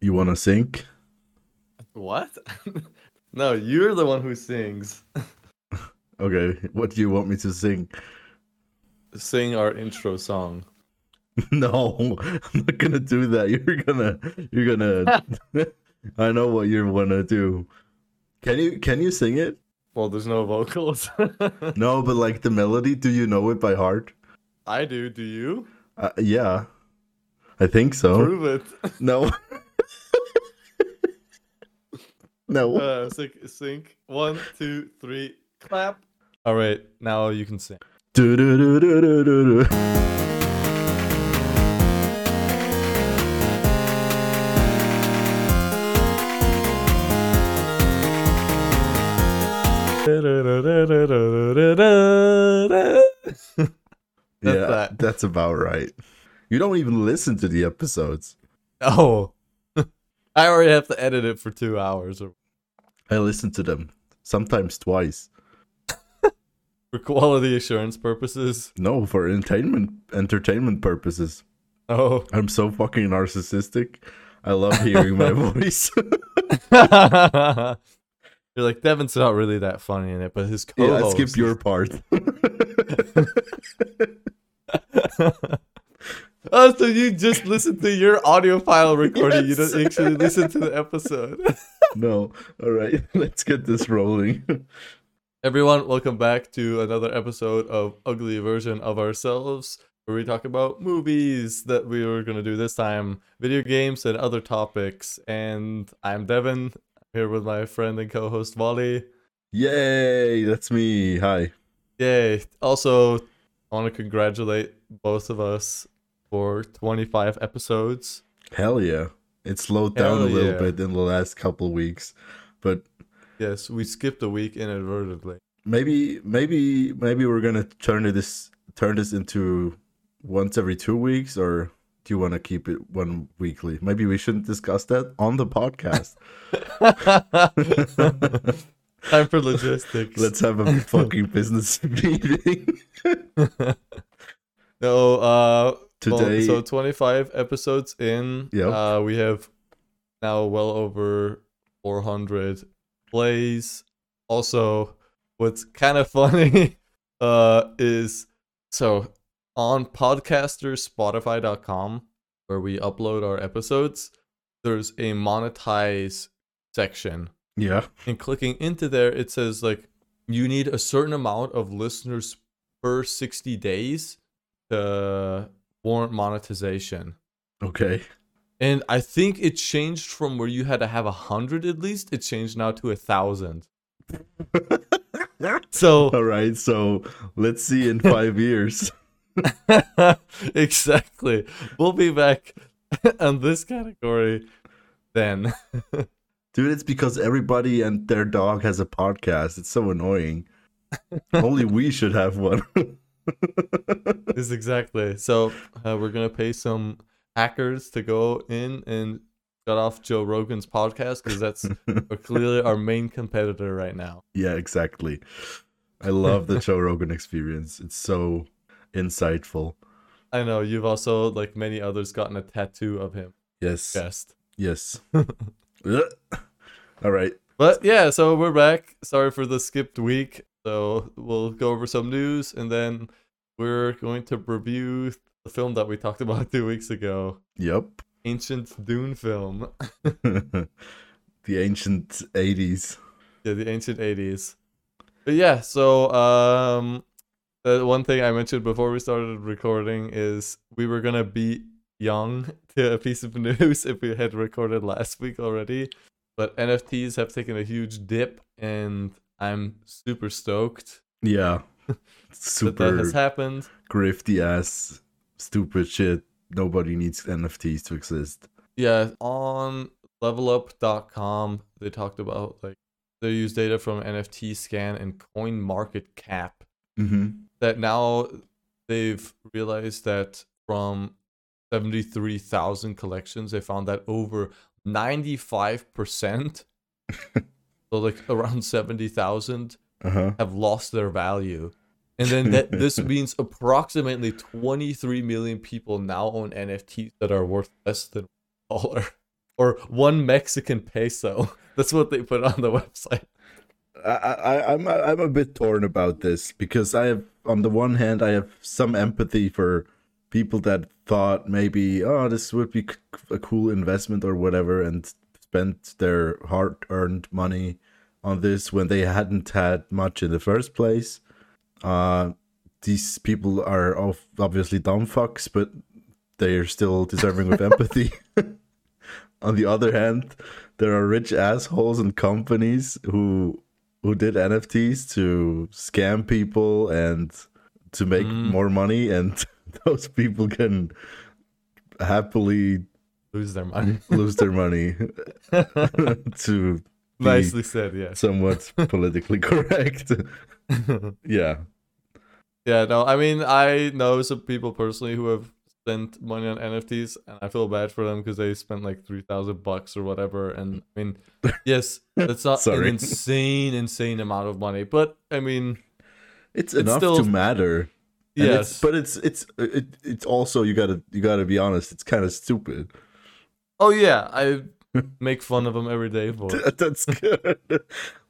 You wanna sing? What? no, you're the one who sings. Okay, what do you want me to sing? Sing our intro song. No, I'm not gonna do that. You're gonna, you're gonna. I know what you wanna do. Can you can you sing it? Well, there's no vocals. No, but like the melody, do you know it by heart? I do. Do you? Uh, yeah, I think so. Prove it. No. No. Uh, sync, sync. One, two, three. Clap. All right, now you can sing. Do-do-do-do-do-do-do. Yeah, that. that's about right. You don't even listen to the episodes. Oh, I already have to edit it for two hours I listen to them sometimes twice. for quality assurance purposes. No, for entertainment entertainment purposes. Oh, I'm so fucking narcissistic. I love hearing my voice. you're like Devin's not really that funny in it, but his yeah, co-host. skip your part. Oh, so you just listen to your audio file recording. You don't actually listen to the episode. no. All right, let's get this rolling. Everyone, welcome back to another episode of Ugly Version of Ourselves, where we talk about movies that we were going to do this time, video games, and other topics. And I'm Devin, here with my friend and co host, Wally. Yay, that's me. Hi. Yay. Also, I want to congratulate both of us for 25 episodes. Hell yeah. It slowed Hell down a little yeah. bit in the last couple weeks, but Yes, we skipped a week inadvertently. maybe maybe maybe we're gonna turn this turn this into once every two weeks or do you want to keep it one weekly maybe we shouldn't discuss that on the podcast Time for logistics. let's have a fucking business meeting No, uh, well, today so 25 episodes in. Yep. Uh, we have now well over 400 plays. Also, what's kind of funny uh, is so on podcasterspotify.com, where we upload our episodes, there's a monetize section. yeah And clicking into there, it says like you need a certain amount of listeners per 60 days to warrant monetization. okay And I think it changed from where you had to have a hundred at least. It changed now to a thousand. So all right so let's see in five years exactly, we'll be back on this category then. dude it's because everybody and their dog has a podcast it's so annoying only we should have one Is exactly. So uh, we're gonna pay some hackers to go in and shut off Joe Rogan's podcast because that's clearly our main competitor right now. Yeah, exactly. I love the Joe Rogan experience. It's so insightful. I know you've also, like many others, gotten a tattoo of him. Yes. Best. Yes. All right. But yeah, so we're back. Sorry for the skipped week. So we'll go over some news and then we're going to review the film that we talked about two weeks ago. Yep. Ancient Dune film. the ancient 80s. Yeah, the ancient 80s. But yeah, so um the one thing I mentioned before we started recording is we were gonna be young to a piece of news if we had recorded last week already. But NFTs have taken a huge dip and I'm super stoked Yeah. that that Super has happened. grifty ass, stupid shit. Nobody needs NFTs to exist. Yeah, on levelup.com they talked about like they use data from NFTScan and CoinMarketCap Mm-hmm. that now they've realized that from 73,000 collections, they found that over 95%, so like around 70,000, Uh huh. have lost their value. And then that this means approximately 23 million people now own NFTs that are worth less than a dollar. or one Mexican peso. That's what they put on the website. I, I I'm I'm a bit torn about this because I have on the one hand I have some empathy for people that thought maybe oh this would be a cool investment or whatever and spent their hard-earned money on this when they hadn't had much in the first place. Uh, these people are obviously dumb fucks, but they are still deserving of empathy. on the other hand, there are rich assholes and companies who who did NFTs to scam people and to make mm. more money, and those people can happily lose their money. lose their money to nicely said, yeah. Somewhat politically correct. yeah. Yeah, no, I mean, I know some people personally who have spent money on NFTs, and I feel bad for them because they spent like three thousand bucks or whatever. And I mean, yes, that's not an insane, insane amount of money, but I mean, it's, it's enough still, to matter. yes, it's, but it's it's it, it's also you gotta you gotta be honest. It's kind of stupid. Oh yeah, I make fun of them every day for it. That's good.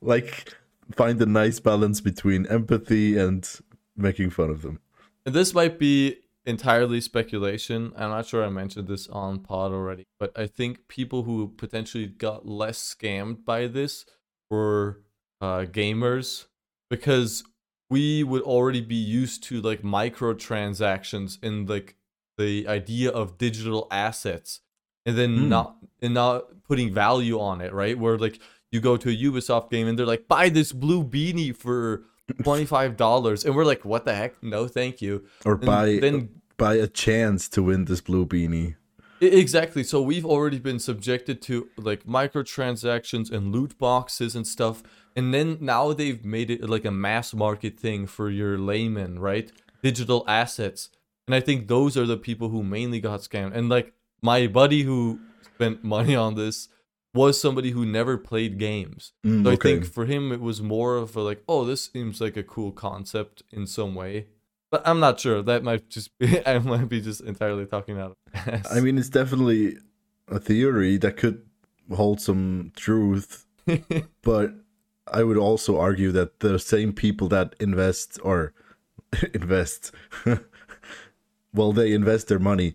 like find a nice balance between empathy and making fun of them. And this might be entirely speculation. I'm not sure I mentioned this on pod already, but I think people who potentially got less scammed by this were uh, gamers because we would already be used to like microtransactions in like the idea of digital assets and then mm. not and not putting value on it, right? Where like you go to a Ubisoft game and they're like, buy this blue beanie for twenty five dollars, and we're like, what the heck? No, thank you. Or and buy then buy a chance to win this blue beanie. Exactly. So we've already been subjected to like microtransactions and loot boxes and stuff. And then now they've made it like a mass market thing for your layman, right? Digital assets. And I think those are the people who mainly got scammed. And like my buddy who spent money on this was somebody who never played games. Mm, so I think for him it was more of a like, oh, this seems like a cool concept in some way. But I'm not sure. That might just be I might be just entirely talking out of ass. I mean it's definitely a theory that could hold some truth. but I would also argue that the same people that invest or invest well they invest their money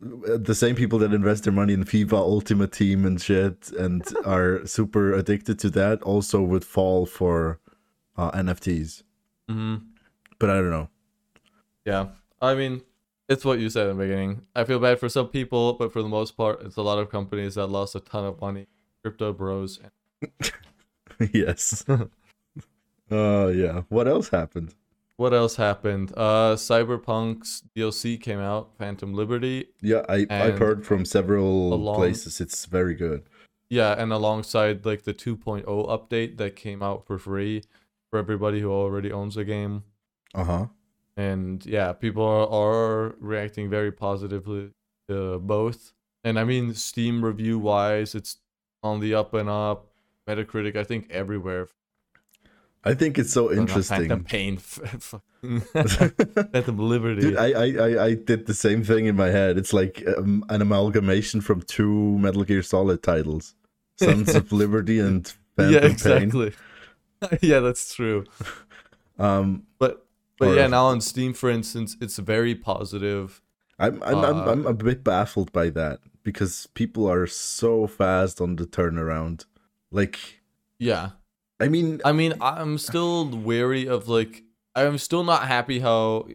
the same people that invest their money in FIFA Ultimate Team and shit and are super addicted to that also would fall for uh, NFTs. Mm-hmm. But I don't know. Yeah, I mean, it's what you said in the beginning. I feel bad for some people, but for the most part, it's a lot of companies that lost a ton of money. Crypto bros. yes. uh yeah. What else happened? What else happened? Uh, Cyberpunk's DLC came out, Phantom Liberty. Yeah, I I've heard from several along, places it's very good. Yeah, and alongside like the 2.0 update that came out for free for everybody who already owns the game. Uh huh. And yeah, people are, are reacting very positively to both. And I mean, Steam review wise, it's on the up and up. Metacritic, I think everywhere I think it's so interesting. Phantom Pain, Phantom Liberty. Dude, I, I, I did the same thing in my head. It's like um, an amalgamation from two Metal Gear Solid titles, Sons of Liberty and Phantom yeah, exactly. Pain. yeah, that's true. Um, but but or, yeah, now on Steam, for instance, it's very positive. I'm I'm, uh, I'm I'm a bit baffled by that because people are so fast on the turnaround. Like, yeah, I mean, I mean, I'm still wary of like, I'm still not happy how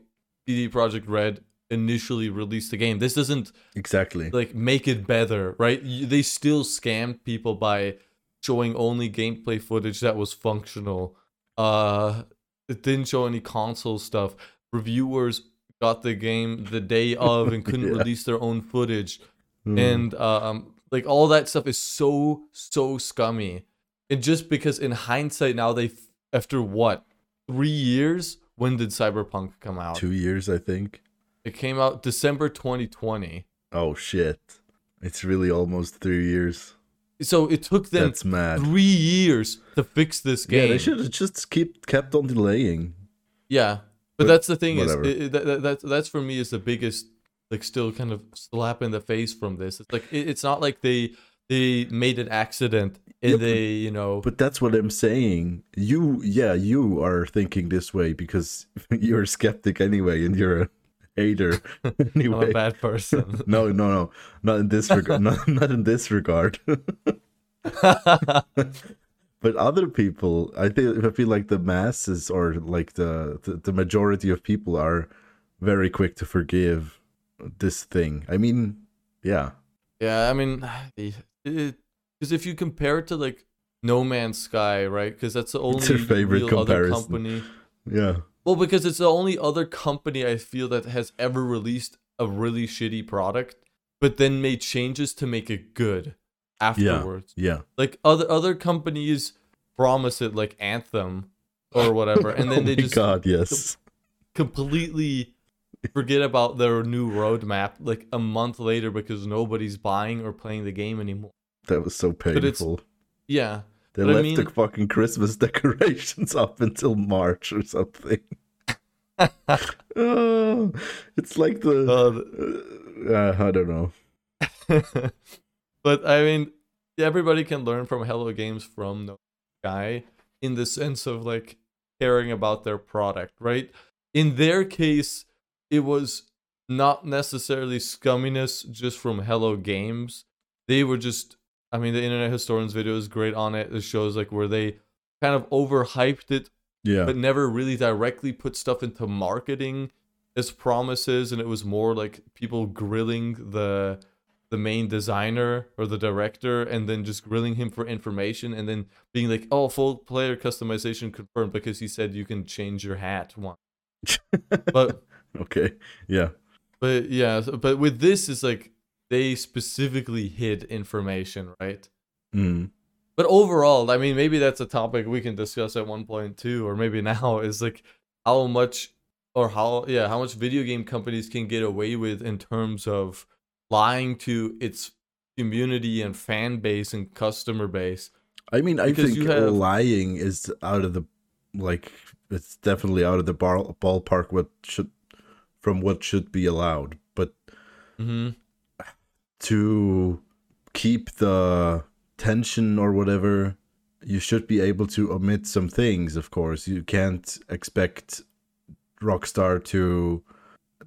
CD Projekt Red initially released the game. This doesn't exactly like make it better, right? They still scammed people by showing only gameplay footage that was functional. Uh, it didn't show any console stuff. Reviewers got the game the day of and couldn't yeah. release their own footage, mm. and um, like all that stuff is so so scummy and just because in hindsight now they after what three years? When did cyberpunk come out? Two years i think. It came out december 2020 oh shit. It's really almost three years. So it took them That's mad. three years to fix this game yeah they should have just keep kept on delaying. Yeah but, but that's the thing whatever. is it, that, that, that's for me is the biggest like still kind of slap in the face from this. It's like it, it's not like they they made an accident and Yeah, they you know But that's what I'm saying. You, yeah, you are thinking this way because you're a skeptic anyway, and you're a hater anyway I'm a bad person. No, no, no, not in this regard. not, not in this regard. but other people, I think, I feel like the masses or like the, the the majority of people are very quick to forgive this thing. I mean, yeah, yeah, I mean, because if you compare it to like No Man's Sky, right? Because that's the only It's your favorite real other company. yeah, Well, because it's the only other company I feel that has ever released a really shitty product, but then made changes to make it good afterwards. yeah. Like other other companies promise it, like Anthem or whatever, and then oh they just God, yes, completely forget about their new roadmap like a month later because nobody's buying or playing the game anymore. that was so painful. Yeah. They but I left the fucking Christmas decorations up until March or something. oh, it's like the Uh, uh, I don't know. but I mean, everybody can learn from Hello Games from No Guy in the sense of like caring about their product, right? In their case, it was not necessarily scumminess just from Hello Games. They were just, I mean, the Internet Historian's video is great on it. It shows like where they kind of overhyped it Yeah, but never really directly put stuff into marketing as promises and it was more like people grilling the the main designer or the director and then just grilling him for information and then being like oh full player customization confirmed because he said you can change your hat once but okay, yeah, but yeah so- but with this is like they specifically hid information right mm. But overall, I mean, maybe that's a topic we can discuss at one point too, or maybe now is like how much or how yeah how much video game companies can get away with in terms of lying to its community and fan base and customer base. I mean, I Because think have- lying is out of the like it's definitely out of the bar- ballpark. What should from what should be allowed, but hmm to keep the tension or whatever, you should be able to omit some things, of course. You can't expect Rockstar to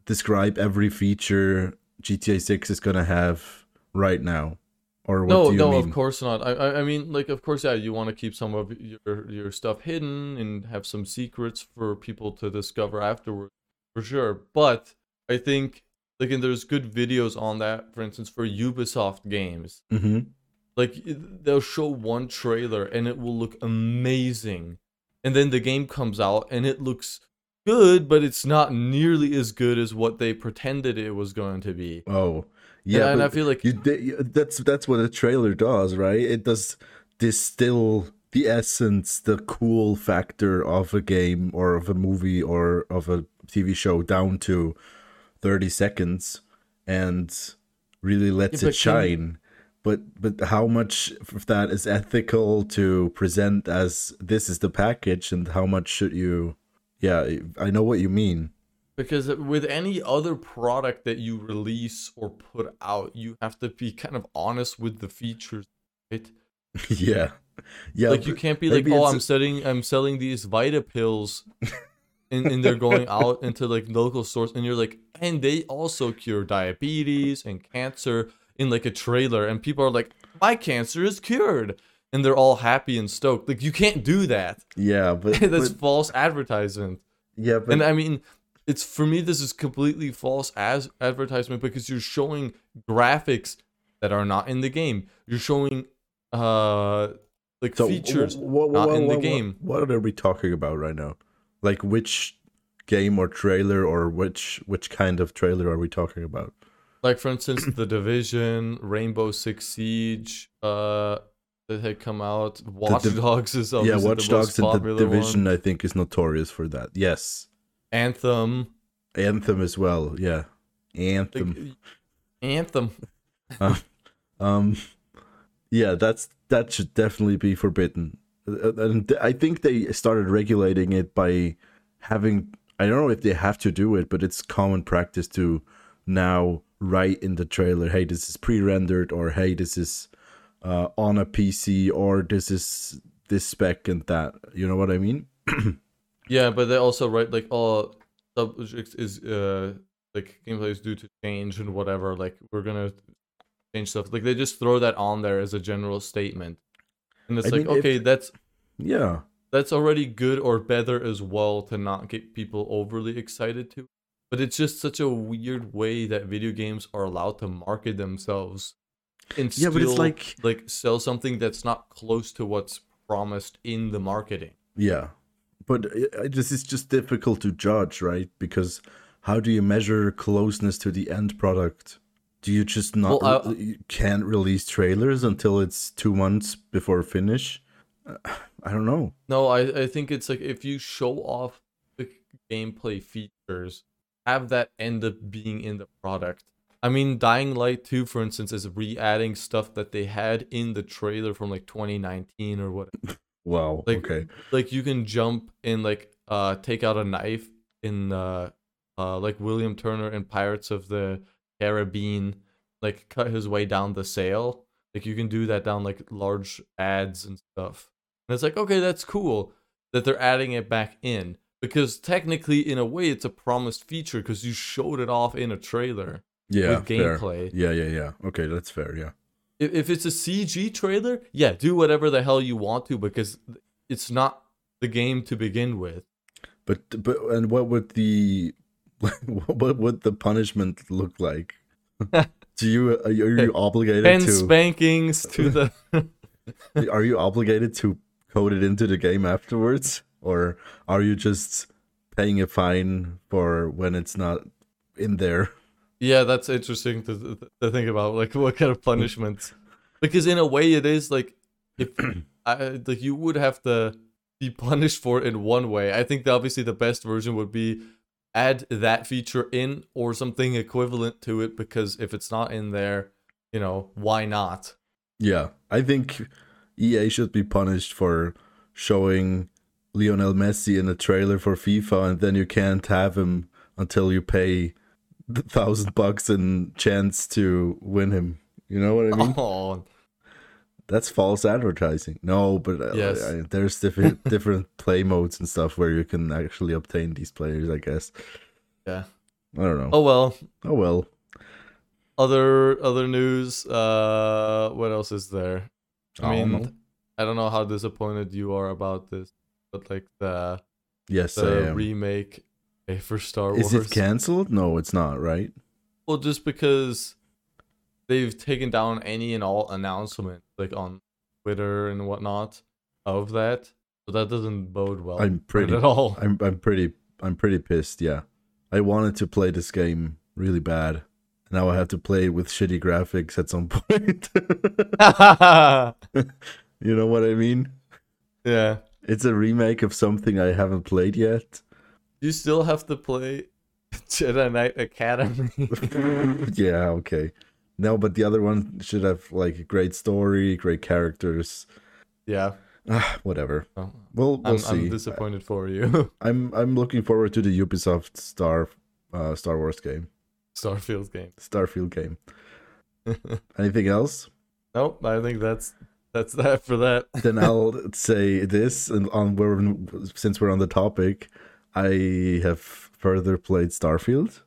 describe every feature GTA 6 is going to have right now. Or what No, do you no, mean? of course not. I, I, I mean, like, of course, yeah, you want to keep some of your your stuff hidden and have some secrets for people to discover afterwards, for sure. But I think, like, and there's good videos on that. For instance, for Ubisoft games, hmm like they'll show one trailer and it will look amazing, and then the game comes out and it looks good, but it's not nearly as good as what they pretended it was going to be. Oh, Yeah, yeah. and I feel like you, that's that's what a trailer does, right? It does distill the essence, the cool factor of a game or of a movie or of a TV show down to 30 seconds and really lets Yeah, it shine. But but how much of that is ethical to present as this is the package and how much should you Yeah, I know what you mean. Because with any other product that you release or put out, you have to be kind of honest with the features, right? yeah. Yeah. like you can't be like, "Oh, I'm selling, I'm selling these Vita pills," and, and they're going out into like local stores, and you're like, and they also cure diabetes and cancer in like a trailer, and people are like, "My cancer is cured," and they're all happy and stoked. Like you can't do that. Yeah, but, That's but false advertisement. yeah, but and I mean, it's for me. This is completely false as advertisement because you're showing graphics that are not in the game. You're showing uh like So, features wh- wh- wh- not in wh- the game. What are we talking about right now? Like which game or trailer or which which kind of trailer are we talking about? Like for instance, The Division, Rainbow Six Siege, uh, that had come out. Watch Div- Dogs is yeah, obviously Watch the most Dogs and the Division one. I think is notorious for that. Yes. Anthem, Anthem as well. Yeah. Anthem. Anthem. Um yeah, that's that should definitely be forbidden. Uh, And I think they started regulating it by having I don't know if they have to do it, but it's common practice to now write in the trailer, hey, this is pre-rendered or hey, this is uh, on a PC or this is this spec and that. You know what I mean? Yeah, but they also write like oh subject is uh like gameplay is due to change and whatever. Like we're gonna change stuff. Like they just throw that on there as a general statement, and it's I like mean, if- okay, that's Yeah. that's already good or better as well to not get people overly excited to. But it's just such a weird way that video games are allowed to market themselves and Yeah, but it's like- like sell something that's not close to what's promised in the marketing. Yeah, but uh, this is just difficult to judge, right? Because how do you measure closeness to the end product? Do you just not Well, I- re- you can't release trailers until it's two months before finish? Uh, I don't know. No, I, I think it's like if you show off the gameplay features, have that end up being in the product. I mean, Dying Light 2, for instance, is re adding stuff that they had in the trailer from like 2019 or what. Wow. Like, okay. like you can jump and like uh take out a knife in uh uh like William Turner and Pirates of the Caribbean, like cut his way down the sail. Like you can do that down like large ads and stuff. And it's like, okay, that's cool that they're adding it back in. Because technically, in a way, it's a promised feature because you showed it off in a trailer Yeah. with fair. gameplay. Yeah, yeah, yeah. Okay, that's fair. Yeah. If, if it's a CG trailer, yeah, do whatever the hell you want to because it's not the game to begin with. But but and what would the what would the punishment look like? Do you are you, obligated Ten to spankings to the. are you obligated to code it into the game afterwards or are you just paying a fine for when it's not in there? yeah, that's interesting to, to think about. Like, what kind of punishments? Because in a way, it is like if I, like you would have to be punished for it in one way. I think that obviously the best version would be add that feature in or something equivalent to it. Because if it's not in there, you know, why not? Yeah, I think EA should be punished for showing Lionel Messi in a trailer for FIFA, and then you can't have him until you pay the thousand bucks and chance to win him. You know what I mean? Oh, That's false advertising. No, but uh, Yes. I- there's different different play modes and stuff where you can actually obtain these players. I guess. yeah. I don't know. Oh well. oh well. Other other news. Uh, what else is there? I I mean, know. I don't know how disappointed you are about this, but like the Yes, I the remake eh, for Star Wars. Is it canceled? No, it's not. Right? well, just because they've taken down any and all announcement like on Twitter and whatnot of that, so that doesn't bode well. I'm pretty- at all. I'm I'm pretty I'm pretty pissed. Yeah, I wanted to play this game really bad. Now I have to play with shitty graphics at some point. you know what I mean? yeah, It's a remake of something I haven't played yet. you still have to play Jedi Knight Academy. yeah, okay. No, but the other one should have like a great story, great characters. yeah, Ah, whatever. well, We'll we'll I'm, see. I'm disappointed for you. I'm I'm looking forward to the Ubisoft Star uh, Star Wars game, Starfield game. Starfield game. Anything else? Nope, I think that's that's that for that. then I'll say this, and on where since we're on the topic, I have further played Starfield,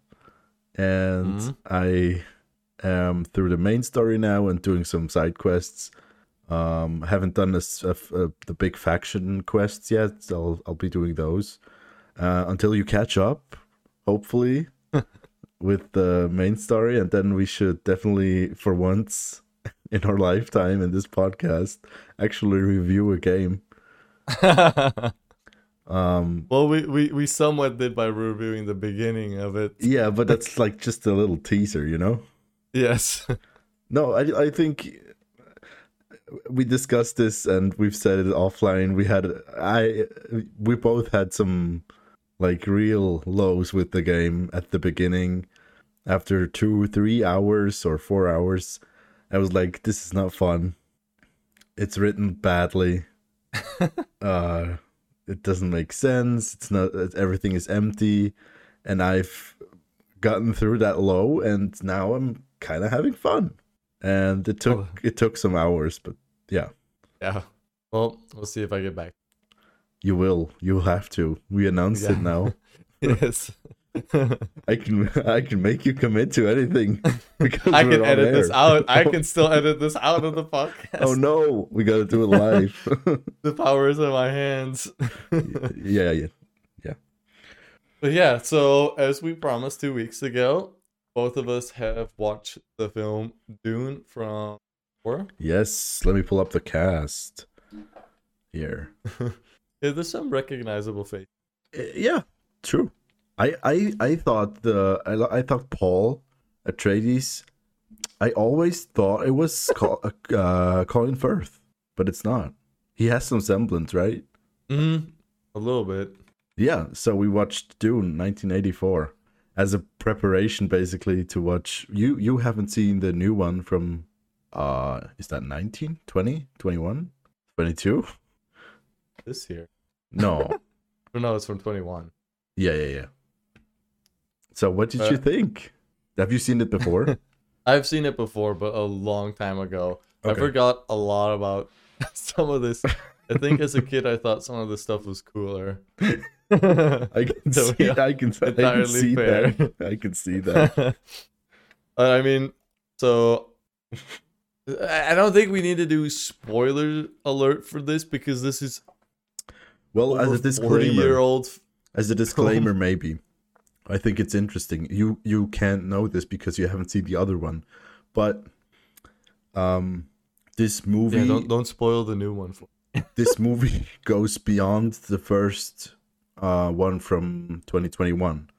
and Mhm. I am through the main story now and doing some side quests. Um, haven't done uh, f- uh, the big faction quests yet. So I'll I'll be doing those uh, until you catch up, hopefully, with the main story, and then we should definitely, for once in our lifetime in this podcast, actually review a game. Um, well, we, we we somewhat did by reviewing the beginning of it. yeah, but that's like just a little teaser, you know. Yes. No, I I think we discussed this and we've said it offline. We had I we both had some like real lows with the game at the beginning. After two, three hours or four hours, I was like, "This is not fun. It's written badly. uh, it doesn't make sense. It's not. Everything is empty." And I've gotten through that low, and now I'm kind of having fun. and it took Oh. it took some hours, but yeah, Yeah. Well, we'll see if I get back. you will. You'll have to. We announced it now. yes. I can I can make you commit to anything because I can edit this out. I can still edit this out of the podcast. Oh no, we gotta do it live. The power is in my hands. Yeah, yeah, yeah. But yeah, so as we promised two weeks ago, both of us have watched the film Dune from. Yes, let me pull up the cast here. Yeah, there's some recognizable face. Uh, Yeah, true. I I I thought the I, I thought Paul Atreides. I always thought it was Col- uh, Colin Firth, but it's not. He has some semblance, right? Mm-hmm. A little bit. Yeah. So we watched Dune, 1984, as a preparation, basically, to watch. You you haven't seen the new one from. Uh, is that 19, 20, 21, 22? This year. No. No, it's from 21. yeah, yeah, yeah. So what did you Uh, think? Have you seen it before? I've seen it before, but a long time ago. I forgot a lot about some of this. I think as a kid, I thought some of this stuff was cooler. I can So, see. I can. I can see fair. that. I can see that. I mean, so I don't think we need to do spoiler alert for this because this is Well, as a disclaimer, old. as a disclaimer, maybe I think it's interesting. You you can't know this because you haven't seen the other one, but um, this movie Yeah, don't don't spoil the new one. For this movie goes beyond the first uh one from 2021.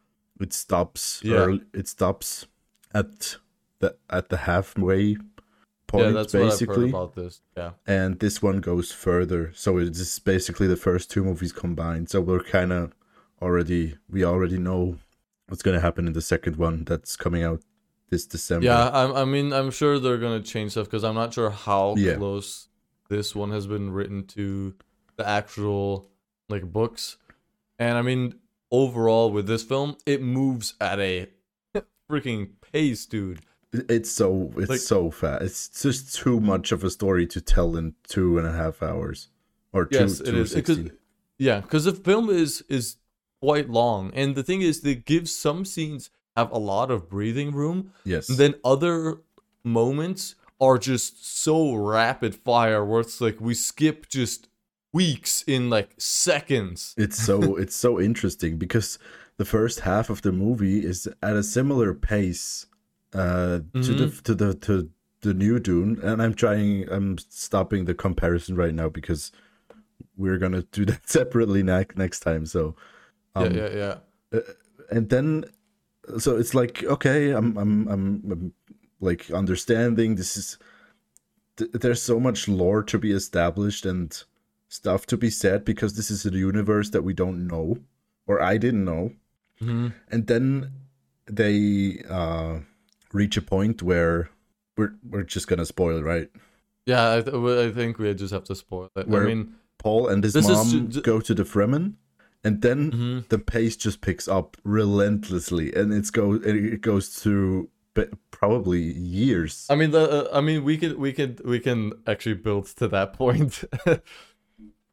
It stops. Yeah. early- it stops at the at the halfway point, yeah, that's what I've heard basically. about this. Yeah, and this one goes further. So it's basically the first two movies combined. So we're kind of already we already know what's gonna happen in the second one that's coming out this December. yeah. I, I mean, I'm sure they're gonna change stuff because I'm not sure how Yeah. close this one has been written to the actual like books. And I mean, overall with this film, it moves at a freaking pace, dude. it's so it's Like- so fast. It's just too much of a story to tell in two and a half hours or two. Yes, it two is. Because, yeah, because the film is is quite long, and the thing is, they give some scenes have a lot of breathing room, Yes. and then other moments are just so rapid fire, where it's like we skip just weeks in like seconds. it's so it's so interesting because the first half of the movie is at a similar pace uh to the Mm-hmm. to the to the new dune and i'm trying i'm stopping the comparison right now because we're gonna do that separately next next time so um, yeah, yeah, yeah. and then so it's like okay I'm, I'm i'm i'm like understanding this is th- there's so much lore to be established and stuff to be said because this is a universe that we don't know or i didn't know hmm and then they uh reach a point where we're we're just gonna spoil right Yeah, I, th- I think we just have to spoil it. Where- I mean, paul and his mom ju- go to the fremen and then mhm. the pace just picks up relentlessly and it's go it goes through probably years I mean the uh, I mean we could we could we can actually build to that point.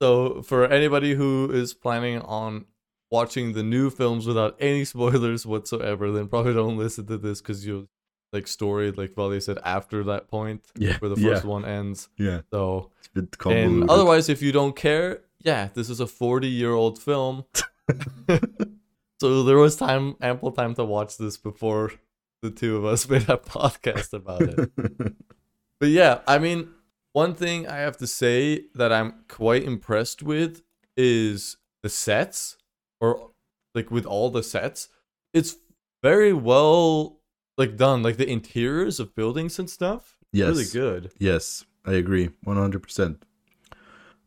so for anybody who is planning on watching the new films without any spoilers whatsoever, then probably don't listen to this because you'll like story like Vali said after that point yeah where the yeah, first one ends. yeah So it's a bit and otherwise, if you don't care, yeah, this is a forty-year-old film. so there was time, ample time to watch this before the two of us made a podcast about it. But yeah, I mean, one thing I have to say that I'm quite impressed with is the sets, or like with all the sets, it's very well like done. Like the interiors of buildings and stuff, yes really good. yes i agree 100%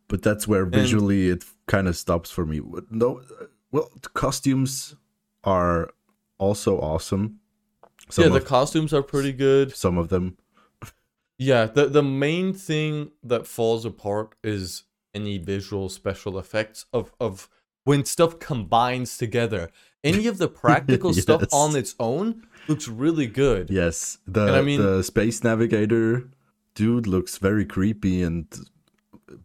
but that's where visually it kind of stops for me no well the costumes are also awesome some, yeah, the of, costumes are pretty good. some of them Yeah, the the main thing that falls apart is any visual special effects of of when stuff combines together. Any of the practical stuff on its own looks really good. Yes, the And I mean- the space navigator dude looks very creepy and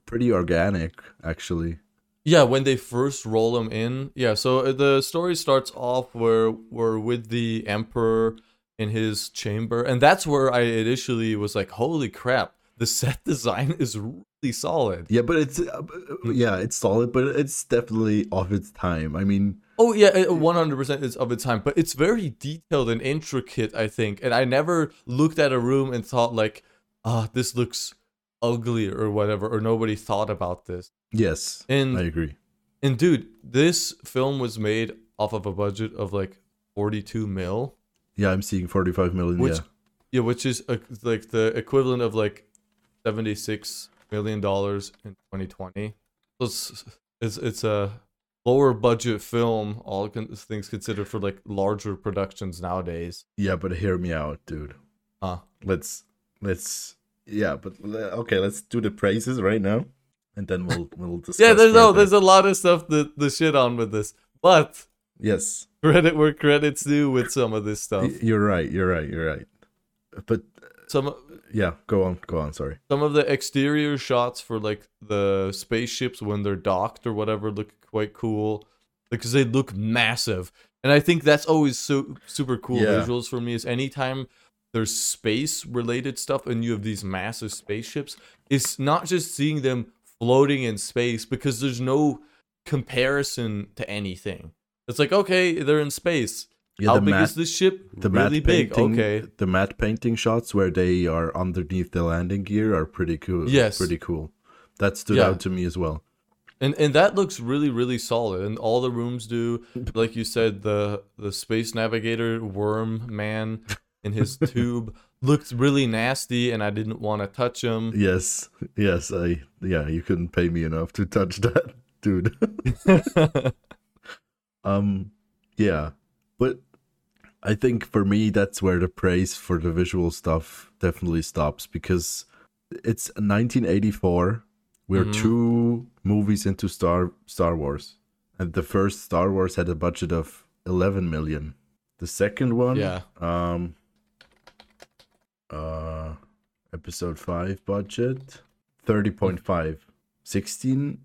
pretty organic, actually. Yeah, when they first roll him in. Yeah, so uh, the story starts off where we're with the emperor in his chamber, and that's where I initially was like, "Holy crap, the set design is really solid." Yeah, but it's uh, Mm. yeah, it's solid, but it's definitely of its time. I mean, Oh yeah, one hundred percent is of its time, but it's very detailed and intricate. I think, and I never looked at a room and thought like, "Ah, this looks ugly" or whatever, or nobody thought about this. yes, And I agree. And dude, this film was made off of a budget of like 42 mil. Yeah, I'm seeing 45 million. Which, yeah, yeah, which is uh like the equivalent of like 76 million dollars in 2020. So it's, it's it's a lower budget film, all con- things considered, for like larger productions nowadays. yeah, but hear me out, dude. Huh. Let's let's yeah, but okay, let's do the praises right now, and then we'll we'll discuss. Yeah, there's no, there's a lot of stuff that the shit on with this, but yes. credit where credit's due with some of this stuff. You're right. You're right. You're right. But Some yeah, go on. Go on. Sorry. some of the exterior shots for like the spaceships when they're docked or whatever look quite cool because they look massive and i think that's always so super cool Yeah. visuals for me is anytime there's space related stuff and you have these massive spaceships it's not just seeing them floating in space because there's no comparison to anything it's like okay they're in space Yeah, how big matte, is this ship the really big painting, okay The matte painting shots where they are underneath the landing gear are pretty cool. Yes. pretty cool. That stood Yeah. out to me as well. and and that looks really really solid and all the rooms do like you said the the space navigator worm man in his tube looked really nasty and i didn't want to touch him Yes, yes. I yeah. You couldn't pay me enough to touch that, dude. um, yeah, but I think for me that's where the praise for the visual stuff definitely stops because it's 1984. We're Mhm. two movies into Star Star Wars, and the first Star Wars had a budget of 11 million. The second one, yeah um, uh, episode 5 budget 30.5. 16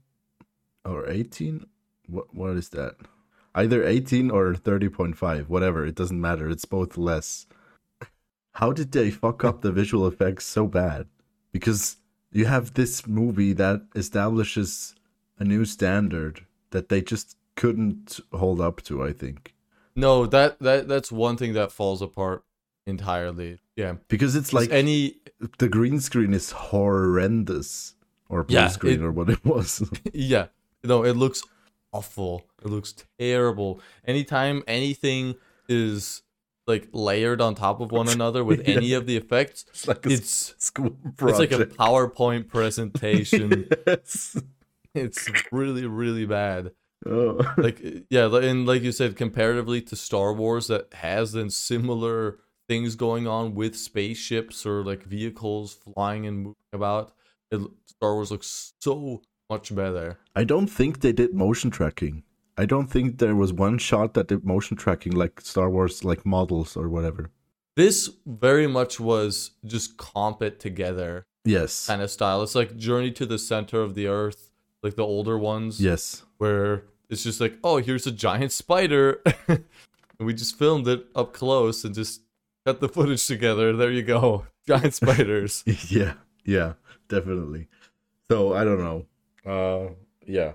or 18? What what is that? Either 18 or 30.5, whatever, it doesn't matter. It's both less. How did they fuck up the visual effects so bad? Because you have this movie that establishes a new standard that they just couldn't hold up to, I think. no that that that's one thing that falls apart entirely yeah Because it's like any the green screen is horrendous or blue Yeah, screen it- or what it was. yeah no it looks awful it looks terrible anytime anything is like layered on top of one another with Yeah. any of the effects it's like a it's school it's like a powerpoint presentation yes. it's really really bad Oh. like yeah and like you said comparatively to star wars that has then similar things going on with spaceships or like vehicles flying and moving about it, star wars looks so much better I don't think they did motion tracking. I don't think there was one shot that did motion tracking like Star Wars like models or whatever. this very much was just comp it together Yes. kind of style it's like journey to the center of the earth like the older ones Yes. where it's just like, oh, here's a giant spider. and we just filmed it up close and just cut the footage together. There you go. Giant spiders. yeah. Yeah. Definitely. So I don't know. Uh yeah.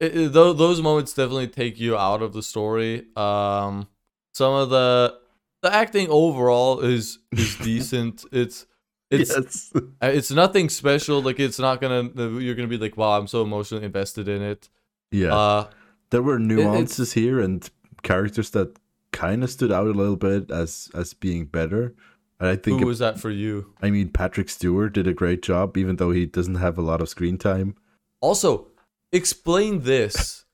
It- it- tho- those moments definitely take you out of the story. Um, some of the the acting overall is is decent. It's it's yes. uh, it's nothing special. Like it's not gonna you're gonna be like, wow, I'm so emotionally invested in it. yeah. Uh, there were nuances here and characters that kind of stood out a little bit as as being better. And I think who was that for you? I mean Patrick Stewart did a great job even though he doesn't have a lot of screen time. Also, explain this.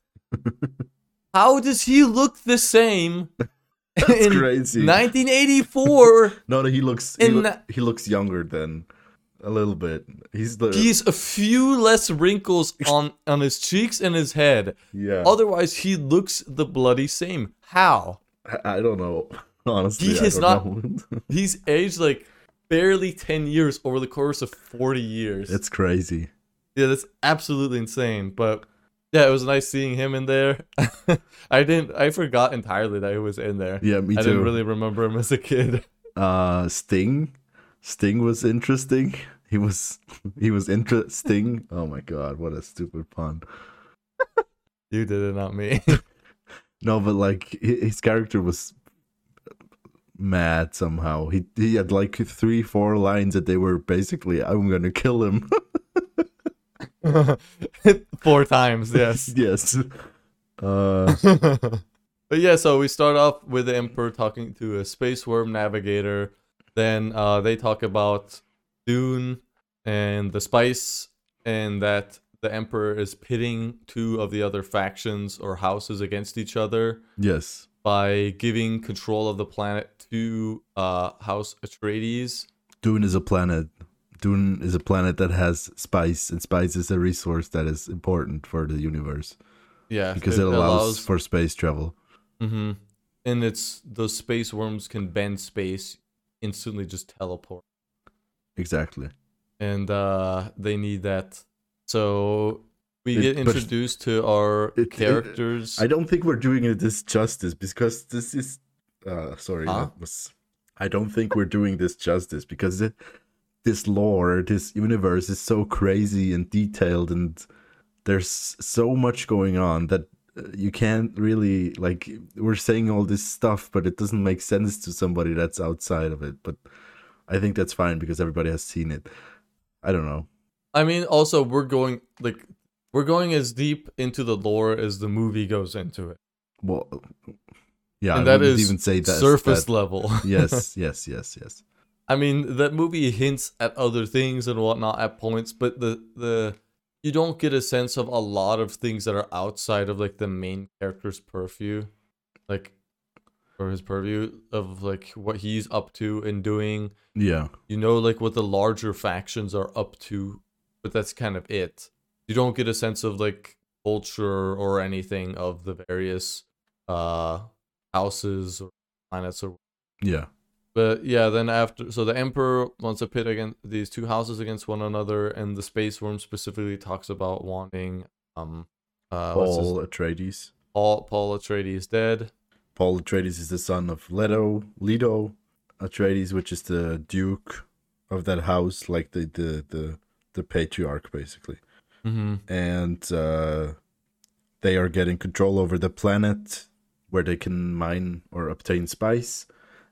How does he look the same That's in crazy. 1984? No, no, he looks he, he looks younger than a little bit. He's the He's a few less wrinkles on on his cheeks and his head. yeah. Otherwise, he looks the bloody same. How? I- I don't know. Honestly, He is don't. He's aged like barely 10 years over the course of 40 years. it's crazy. Yeah, that's absolutely insane. But yeah, it was nice seeing him in there. I didn't, I forgot entirely that he was in there. Yeah, me too. I didn't really remember him as a kid. uh Sting. Sting was interesting. He was he was interesting. Oh my god, what a stupid pun. You did it, not me. No, but like his character was mad somehow. He he had like three, four lines that they were basically, "I'm gonna kill him." Four times, yes. yes. Uh, but yeah, so we start off with the Emperor talking to a space worm navigator. Then uh, they talk about Dune and the spice, and that the Emperor is pitting two of the other factions or houses against each other yes. by giving control of the planet to uh, House Atreides. Dune is a planet. Dune is a planet that has spice, and spice is a resource that is important for the universe Yeah, because it, allows, for space travel. hmm And it's those space worms can bend space, instantly just teleport. Exactly. and uh they need that so we It- get introduced to our it- it- characters I don't think we're doing it this justice because this is. Uh, sorry, Huh? that was. I don't think we're doing this justice because it, this lore, this universe is so crazy and detailed, and there's so much going on that uh, you can't really like. We're saying all this stuff, but it doesn't make sense to somebody that's outside of it. But I think that's fine because everybody has seen it. I don't know. i mean also we're going like we're going as deep into the lore as the movie goes into it Well, yeah, and I that even say that surface that- level yes, yes, yes, yes. I mean that movie hints at other things and whatnot at points but the the you don't get a sense of a lot of things that are outside of like the main character's purview like or his purview of like what he's up to and doing. Yeah, you know like what the larger factions are up to but that's kind of it. You don't get a sense of like culture or anything of the various uh houses or planets or yeah, but yeah then after so the emperor wants to pit against these two houses against one another and the space worm specifically talks about wanting um uh Paul Atreides. paul paul atreides dead Paul Atreides is the son of Leto, Leto Atreides, which is the duke of that house, like the the the, the patriarch, basically. mm-hmm. And uh, they are getting control over the planet where they can mine or obtain spice.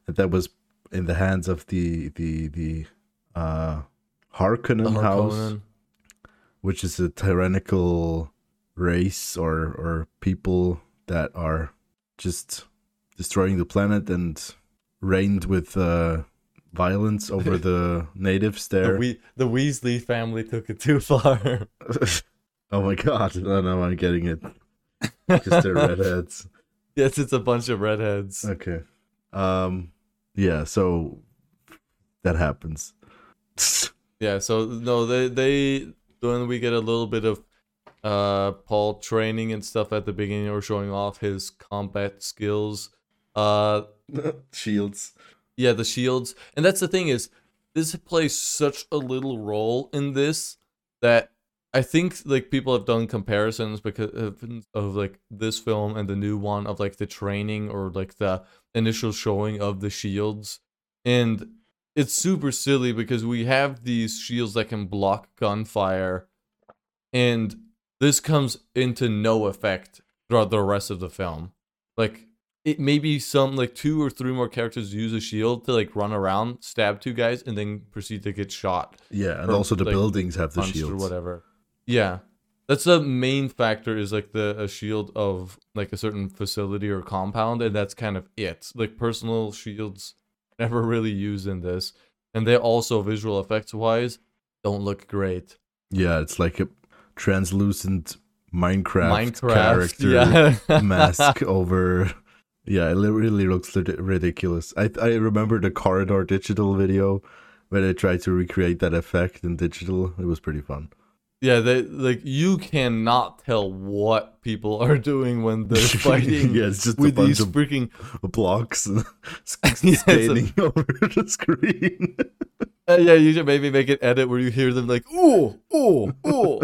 And that was in the hands of the the the uh, Harkonnen house. which is a tyrannical race or or people that are just destroying the planet and reigned with uh, violence over the natives the, there. we- the weasley family took it too far oh my god! No, no, I'm getting it because they're redheads. yes it's a bunch of redheads Okay. Um. Yeah. So that happens. Yeah, so no, they they when we get a little bit of uh Paul training and stuff at the beginning or showing off his combat skills. Uh Shields. yeah, the shields. And that's the thing is this plays such a little role in this that I think like people have done comparisons because of, of like this film and the new one of like the training or like the initial showing of the shields. And it's super silly because we have these shields that can block gunfire. And this comes into no effect throughout the rest of the film. Like it maybe some like two or three more characters use a shield to like run around stab two guys and then proceed to get shot Yeah, and Or, also the like, buildings have the shields. or whatever. Yeah that's the main factor is like the a shield of like a certain facility or compound and that's kind of it like personal shields never really used in this and they also visual effects wise don't look great Yeah, it's like a translucent Minecraft, minecraft character yeah mask over. Yeah, it really looks ridiculous. I I remember the corridor digital video where they tried to recreate that effect in digital. It was pretty fun. Yeah, they like you cannot tell what people are doing when they're fighting yeah, it's just a with bunch these of freaking blocks and Yeah, a- over the screen. Uh, yeah, you should maybe make an edit where you hear them like ooh, ooh, ooh.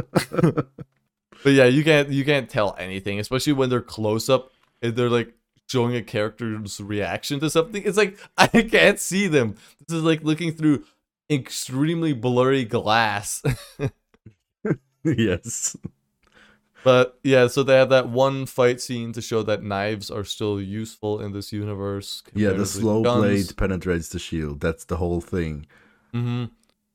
but yeah, you can't you can't tell anything, especially when they're close up and they're like showing a character's reaction to something. It's like I can't see them. This is like looking through extremely blurry glass. yes. but yeah, so they have that one fight scene to show that knives are still useful in this universe. Yeah, the slow guns. blade penetrates the shield. That's the whole thing. hmm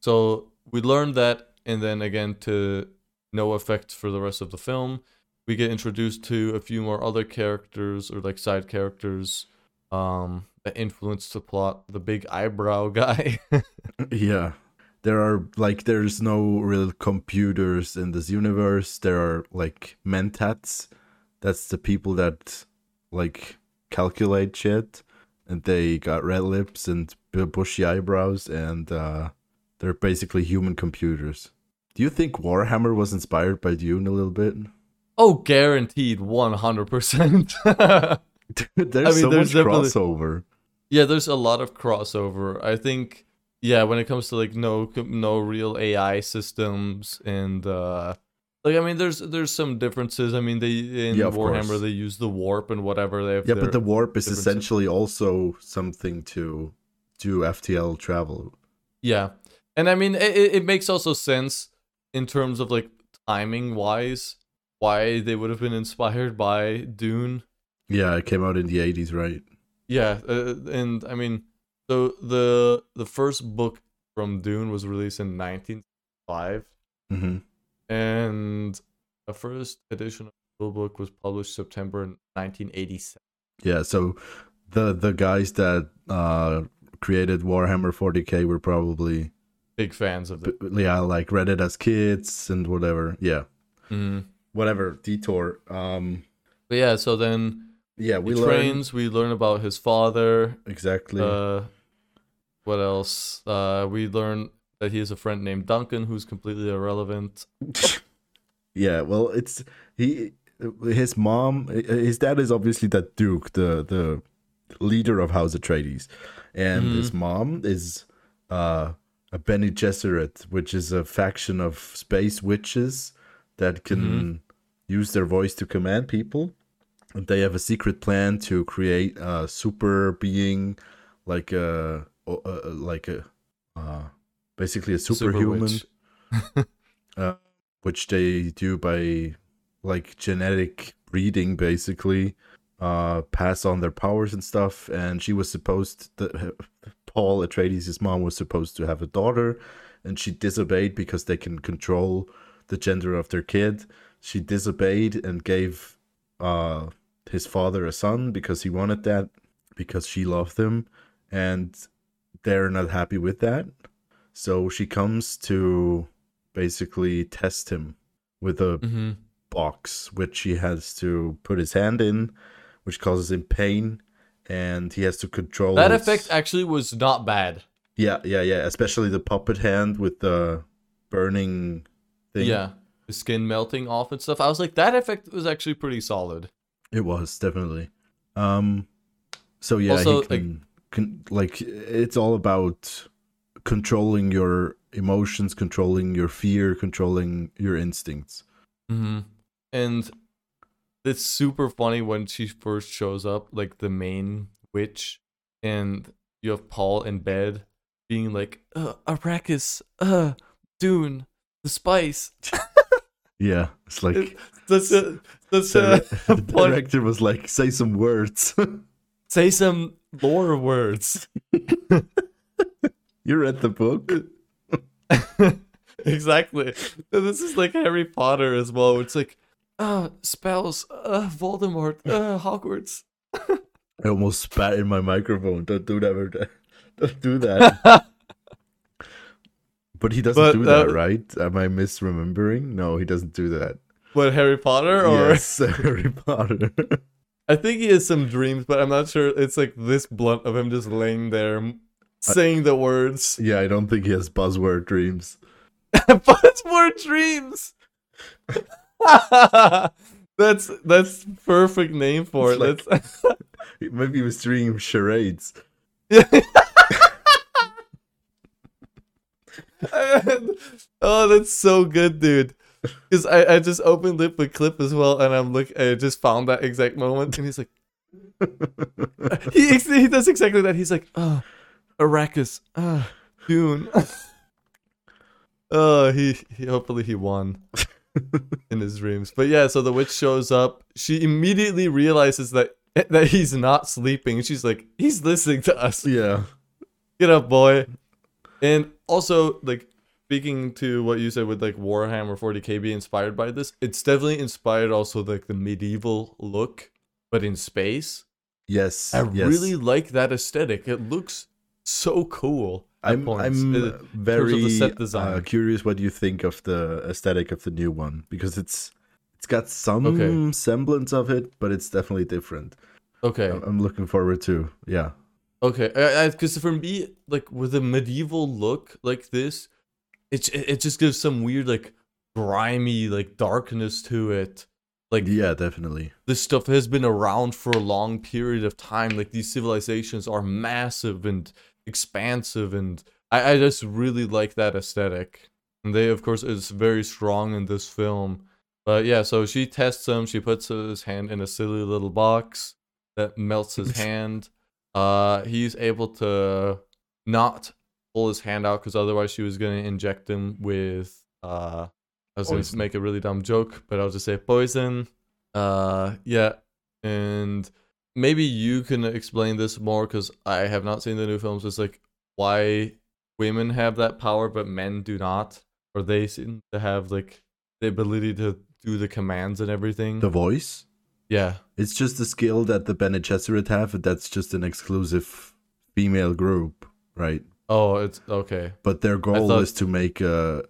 So we learned that, and then again to no effect for the rest of the film. We get introduced to a few more other characters or like side characters um, that influence the plot. The big eyebrow guy. Yeah. There are like there's no real computers in this universe. There are like mentats. That's the people that like calculate shit and they got red lips and bushy eyebrows and uh they're basically human computers. Do you think Warhammer was inspired by Dune a little bit? oh, guaranteed, one hundred percent. there's I mean, so there's much crossover. Yeah, there's a lot of crossover. I think yeah, when it comes to like no no real AI systems and uh like I mean there's there's some differences. I mean they in Yeah, Warhammer course. they use the warp and whatever they have Yeah, but the warp is essentially also something to do FTL travel. Yeah. And I mean it, it makes also sense in terms of like timing wise why they would have been inspired by Dune. Yeah, it came out in the 80s, right? Yeah, uh, and I mean so the the first book from Dune was released in 1905 hmm and the first edition of the book was published September 1987. Yeah, so the the guys that uh created Warhammer 40k were probably Big fans of it. yeah, like read it as kids and whatever. Yeah. Mhm. Whatever, detour. Um But yeah, so then yeah, we we learn trains. We learn about his father. exactly. Uh, what else? Uh, we learn that he has a friend named Duncan who's completely irrelevant. yeah, well, it's he his mom his dad is obviously that duke, the the leader of House Atreides. And Mhm. his mom is uh a Bene Gesserit, which is a faction of space witches that can Mhm. use their voice to command people. And they have a secret plan to create a super being, like a, uh, like a, uh, basically a superhuman, witch. uh, which they do by like genetic breeding, basically, uh, pass on their powers and stuff. And she was supposed that Paul Atreides' mom was supposed to have a daughter, and she disobeyed because they can control the gender of their kid. She disobeyed and gave uh his father a son because he wanted that because she loved him and they're not happy with that. So she comes to basically test him with a hmm box which he has to put his hand in which causes him pain and he has to control That his- effect actually was not bad. yeah yeah yeah especially the puppet hand with the burning thing Yeah, the skin melting off and stuff. I was like, that effect was actually pretty solid. It was definitely. Um so yeah, Also, he can, can like it's all about controlling your emotions, controlling your fear, controlling your instincts. hmm And it's super funny when she first shows up, like the main witch, and you have Paul in bed being like, uh, Arrakis, uh, Dune, the spice. Yeah, it's like It- That's a, that's the, a, the director was like, say some words. say some lore words. you read the book? exactly. This is like Harry Potter as well. It's like, uh, spells, uh, Voldemort, uh, Hogwarts. I almost spat in my microphone. Don't do that. Don't do that. But he doesn't But, do that, uh, right? Am I misremembering? No, he doesn't do that. what Harry Potter or Yes, Harry Potter. I think he has some dreams, but I'm not sure it's like this blunt of him just laying there saying the words. yeah, I don't think he has buzzword dreams. more dreams. that's that's perfect name for It's it. like- That's- Maybe he was dreaming charades. oh, that's so good, dude. Because I, I just opened up the clip as well, and I'm look. I just found that exact moment, and he's like, he he does exactly that. He's like, oh, Arrakis, ah, Dune. oh, he, he hopefully he won in his dreams. But yeah, so the witch shows up. She immediately realizes that that he's not sleeping. She's like, he's listening to us. Yeah. Get up, boy. And also, like, speaking to what you said with like Warhammer 40k being inspired by this, it's definitely inspired also like the medieval look, but in space. Yes. I yes. really like that aesthetic. It looks so cool. I'm I'm uh, very uh, curious what you think of the aesthetic of the new one because it's it's got some Okay. semblance of it, but it's definitely different. Okay. I'm- I'm looking forward to yeah. Okay, because for me, like with a medieval look like this, it it it just gives some weird like grimy like darkness to it. Like Yeah, definitely. this stuff has been around for a long period of time. Like these civilizations are massive and expansive, and I, I just really like that aesthetic. And they, of course, is very strong in this film. But yeah, so she tests him. She puts his hand in a silly little box that melts his hand. Uh, he's able to not pull his hand out because otherwise she was gonna inject him with uh. I was gonna make a really dumb joke, but I'll just say poison. Uh, yeah, and maybe you can explain this more because I have not seen the new films. It's like why women have that power but men do not, or they seem to have like the ability to do the commands and everything. The voice? yeah, It's just a skill that the Bene Gesserit have, and that's just an exclusive female group, right? Oh, it's okay. But their goal thought- is to make a,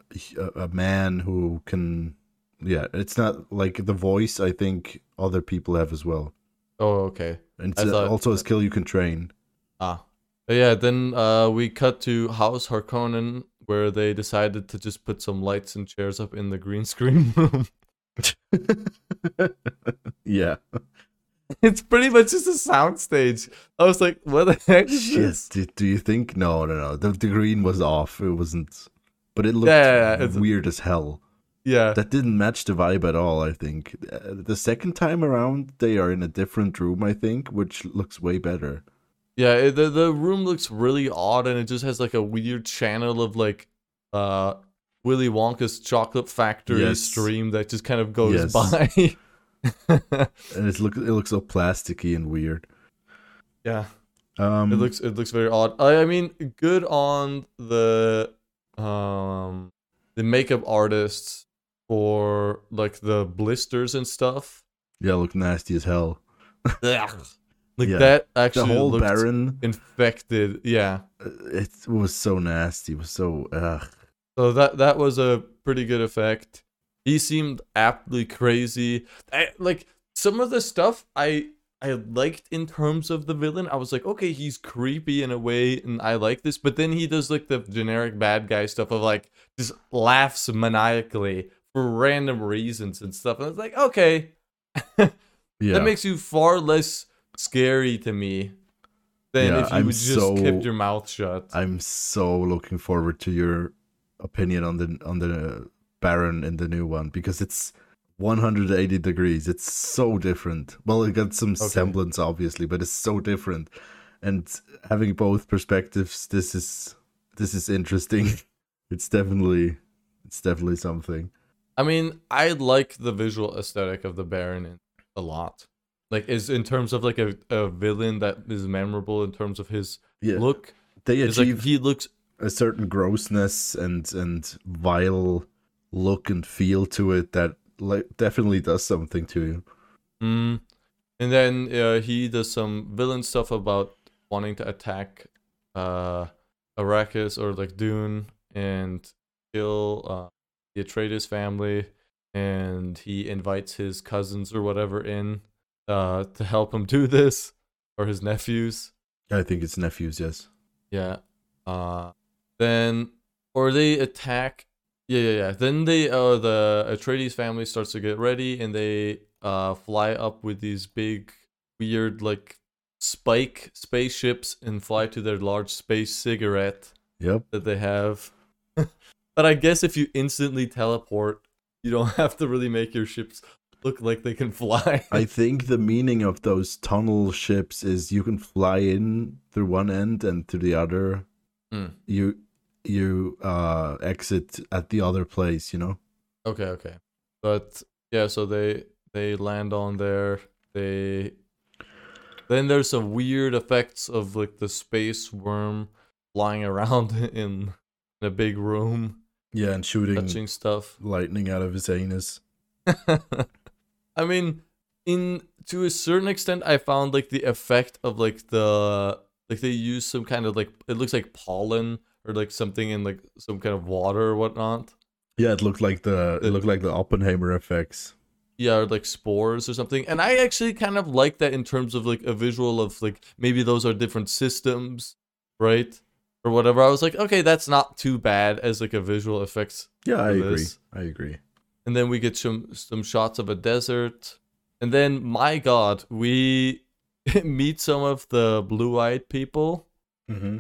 a man who can. Yeah, it's not like the voice. I think other people have as well, Oh, okay. and it's thought- also a skill you can train. Ah. Yeah, then uh, we cut to House Harkonnen, where they decided to just put some lights and chairs up in the green screen room. yeah. it's pretty much just a soundstage. I was like, what the heck is Shit. this? Do, do you think? No, no, no. The, the green was off. It wasn't. But it looked Yeah, yeah, yeah, weird as hell. Yeah. That didn't match the vibe at all. I think Uh, the second time around they are in a different room. I think, which looks way better. Yeah, the the room looks really odd, and it just has like a weird channel of like uh Willy Wonka's Chocolate Factory Yes. stream that just kind of goes Yes. by. And it look it looks so plasticky and weird. yeah, Um, it looks it looks very odd. I, I mean, good on the um the makeup artists for like the blisters and stuff. yeah, look nasty as hell. Like Yeah. that The actually whole looked Baron, infected. Yeah. uh, it was so nasty. It was so ugh. So that that was a pretty good effect. He seemed aptly crazy. I, like some of the stuff I I liked in terms of the villain. I was like, okay, he's creepy in a way, and I like this. But then he does like the generic bad guy stuff of like just laughs maniacally for random reasons and stuff. And it's like, okay, Yeah, that makes you far less scary to me than Yeah, if you I'm just so- kept your mouth shut. I'm so looking forward to your opinion on the on the Baron in the new one because it's 180 degrees. It's so different. Well, it got some Okay. semblance, obviously, but it's so different. And having both perspectives, this is this is interesting. it's definitely it's definitely something. I mean, I like the visual aesthetic of the Baron a lot. Like, is in terms of like a, a villain that is memorable in terms of his Yeah, look. they It's like achieve he looks. a certain grossness and and vile look and feel to it that like definitely does something to you. Mm, and then uh, he does some villain stuff about wanting to attack uh, Arrakis or like Dune and kill uh, the Atreides family. And he invites his cousins or whatever in uh, to help him do this, or his nephews. I think it's nephews, yes. Yeah. Uh then or they attack Yeah, yeah, yeah. Then they uh the Atreides family starts to get ready and they uh fly up with these big weird like spike spaceships and fly to their large space cigarette Yep. that they have. but I guess if you instantly teleport, you don't have to really make your ships look like they can fly. I think the meaning of those tunnel ships is you can fly in through one end and through the other. Hmm. You you uh exit at the other place, you know? Okay, okay. But yeah, so they they land on there. They then there's some weird effects of like the space worm flying around in, in a big room, Yeah, and shooting touching stuff. lightning out of his anus. I mean, in to a certain extent, I found like the effect of like the like they use some kind of like it looks like pollen or like something in like some kind of water or whatnot. Yeah, it looked like the it looked like the Oppenheimer effects. yeah or like spores or something and i actually kind of like that in terms of like a visual of like maybe those are different systems right or whatever i was like okay that's not too bad as like a visual effects Yeah, I for agree. I agree. and then we get some some shots of a desert and then my god we meet some of the blue-eyed people Mm-hmm.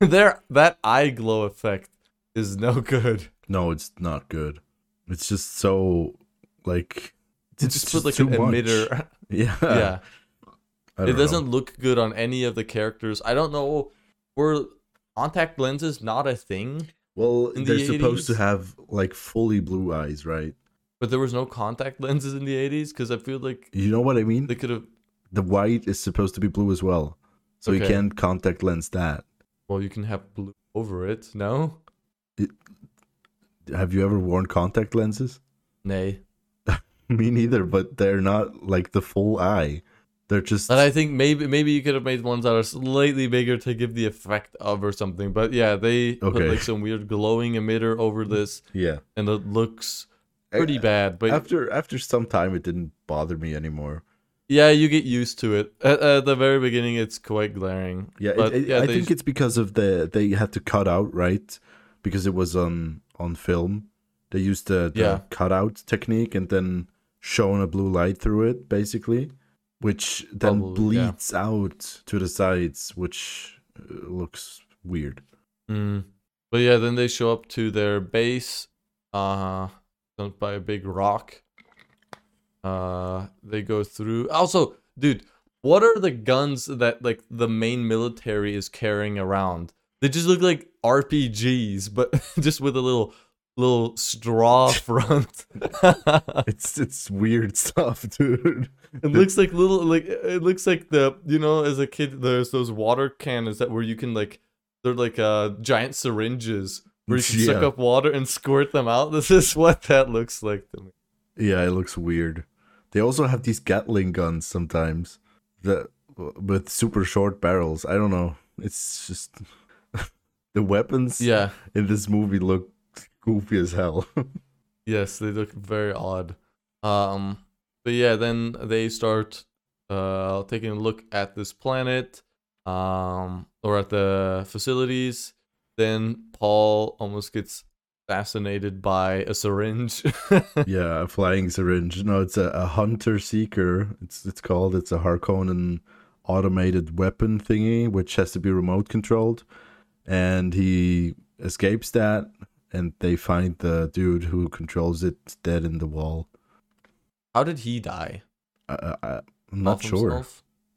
Their that eye glow effect is no good No, it's not good. It's just so like They it's just put like an much. emitter Yeah, yeah it doesn't know. look good on any of the characters. I don't know. Were contact lenses not a thing? Well, in they're supposed to have like fully blue eyes, right? But there was no contact lenses in the 80s because I feel like You know what I mean? they could have. The white is supposed to be blue as well, so you can't contact lens that. Well, you can have blue over it. No? Have you ever worn contact lenses? Nay. Me neither, but they're not like the full eye. They're just And I think maybe maybe you could have made ones that are slightly bigger to give the effect of or something. But yeah, they put like some weird glowing emitter over this, yeah. and it looks pretty bad. But After after some time, it didn't bother me anymore. Yeah, you get used to it. At, at the very beginning, it's quite glaring. Yeah, it- but it- yeah, I think it's because of the they had to cut out right because it was on on film. They used the, the Yeah. cutout technique and then shone a blue light through it, basically, which then Probably, yeah. bleeds out to the sides, which uh, looks weird. Mm. But yeah, then they show up to their base, uh, by a big rock. Uh, they go through. Also, dude, what are the guns that like the main military is carrying around? They just look like RPGs, but just with a little little straw front. It's it's weird stuff, dude. It looks like little like it looks like the you know as a kid there's those water cannons that where you can like they're like uh giant syringes where you can suck up water and squirt them out. This is what that looks like to me. Yeah, it looks weird. They also have these Gatling guns sometimes that with super short barrels. I don't know. It's just the weapons Yeah. in this movie look goofy as hell. Yes, they look very odd. Um but yeah, then they start uh taking a look at this planet um or at the facilities. Then Paul almost gets assassinated by a syringe. yeah, a flying syringe. No, it's a, a hunter seeker. It's it's called. It's a Harkonnen automated weapon thingy, which has to be remote controlled. And he escapes that, and they find the dude who controls it dead in the wall. How did he die? I, I, I'm not Off sure.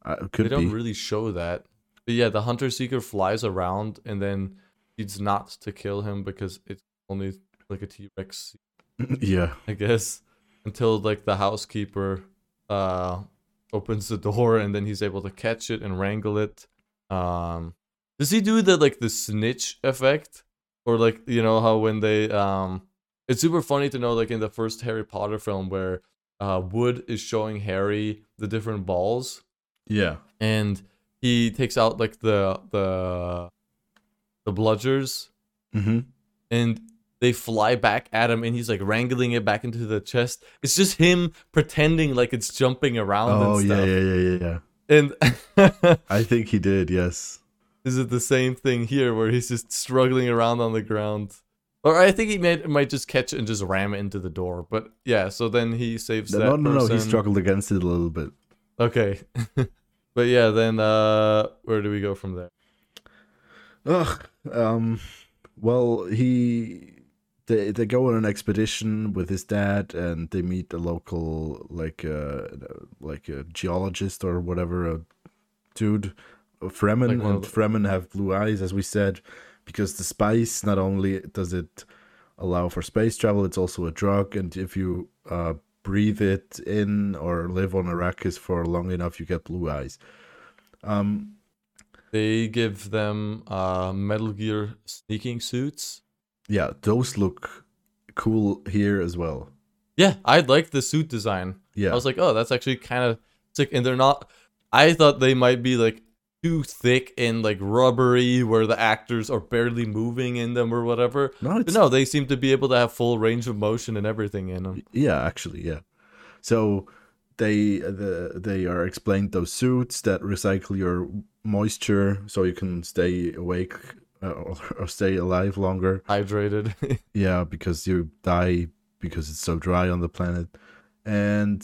I, it They don't be. really show that. But yeah, the hunter seeker flies around and then needs not to kill him because it's only like a T Rex, yeah. I guess. Until like the housekeeper uh opens the door and then he's able to catch it and wrangle it. Um does he do the like the snitch effect? Or like you know how when they um it's super funny to know like in the first Harry Potter film where uh Wood is showing Harry the different balls Yeah. and he takes out like the the the bludgers Mm-hmm. and they fly back at him and he's like wrangling it back into the chest it's just him pretending like it's jumping around Oh and yeah, stuff yeah, yeah, yeah, yeah. and I think he did. Yes. is it the same thing here where he's just struggling around on the ground Or I think he made, might just catch it and just ram it into the door. But yeah, so then he saves No, that no, no, no. He struggled against it a little bit. Okay. but yeah, then uh where do we go from there? Ugh. Um. Well, he they they go on an expedition with his dad, and they meet a local like uh like a geologist or whatever, a dude, Fremen, Like and Fremen have blue eyes, as we said, because the spice not only does it allow for space travel, it's also a drug, and if you uh breathe it in or live on Arrakis for long enough, you get blue eyes. Um. They give them uh Metal Gear sneaking suits. Yeah, those look cool here as well. Yeah, I like the suit design. Yeah. I was like, oh, that's actually kind of sick. And they're not. I thought they might be like too thick and like rubbery, where the actors are barely moving in them or whatever. no, But no, they seem to be able to have full range of motion and everything in them. yeah, actually, yeah. So they the they are explained those suits that recycle your moisture so you can stay awake uh, or, or stay alive longer. Hydrated. Yeah, because you die because it's so dry on the planet. And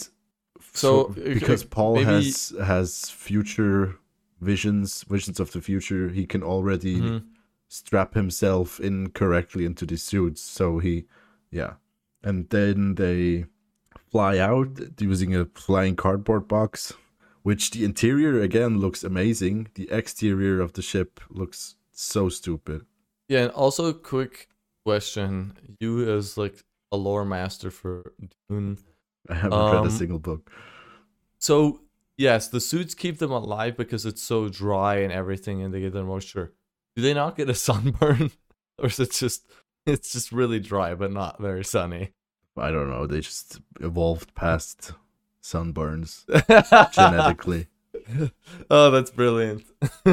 f- So, because Paul maybe- has has future visions, visions of the future, he can already Mhm. strap himself in correctly into the suits. So he, yeah. And then they fly out using a flying cardboard box, which the interior again looks amazing. The exterior of the ship looks so stupid. Yeah, and also a quick question: You as like a lore master for Dune, I haven't read Um, a single book. so yes, the suits keep them alive because it's so dry and everything, and they get their moisture. Do they not get a sunburn, or is it just it's just really dry but not very sunny? I don't know. They just evolved past sunburns genetically. oh, that's brilliant.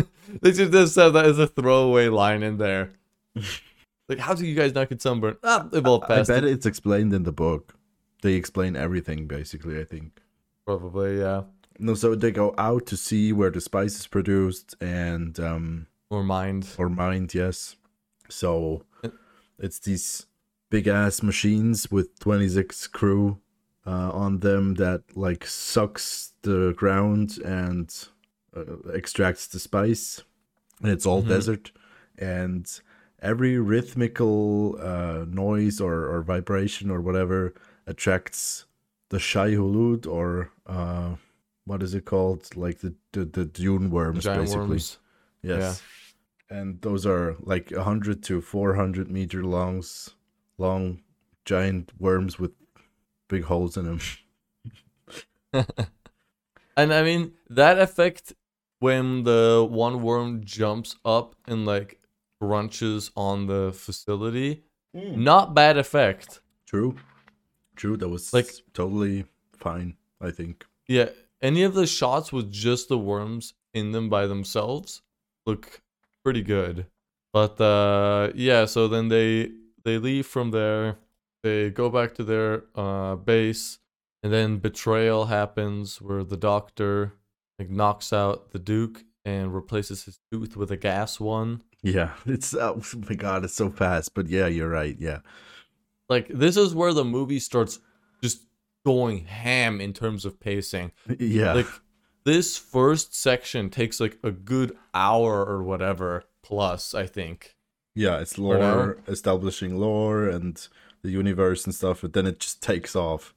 they should just have that as a throwaway line in there. Like, how do you guys not get sunburned? Ah, evolved I past bet it. it's explained in the book. They explain everything basically. I think. Probably, yeah. No, so they go out to see where the spice is produced and um Or mined or mined, yes. So it's these big ass machines with 26 crew uh, on them that like sucks the ground and uh, extracts the spice. And it's all Mhm. desert and every rhythmical uh, noise or, or vibration or whatever attracts the Shai Hulud or uh, what is it called? Like the, the, the dune worms, Giant basically. worms. Yes. And those are like 100 to 400 meter longs, long giant worms with big holes in them. and I mean that effect when the one worm jumps up and like crunches on the facility, not bad effect. True. True. That was Like- totally fine, I think. Yeah, any of the shots with just the worms in them by themselves look pretty good. But uh yeah, so then they they leave from there. They go back to their uh base and then betrayal happens where the doctor like knocks out the duke and replaces his tooth with a gas one. Yeah. It's, oh my God, it's so fast. But yeah, you're right. Yeah. Like this is where the movie starts just going ham in terms of pacing. Yeah. like this first section takes like a good hour or whatever plus i think yeah. It's lore, establishing lore and the universe and stuff. But then it just takes off.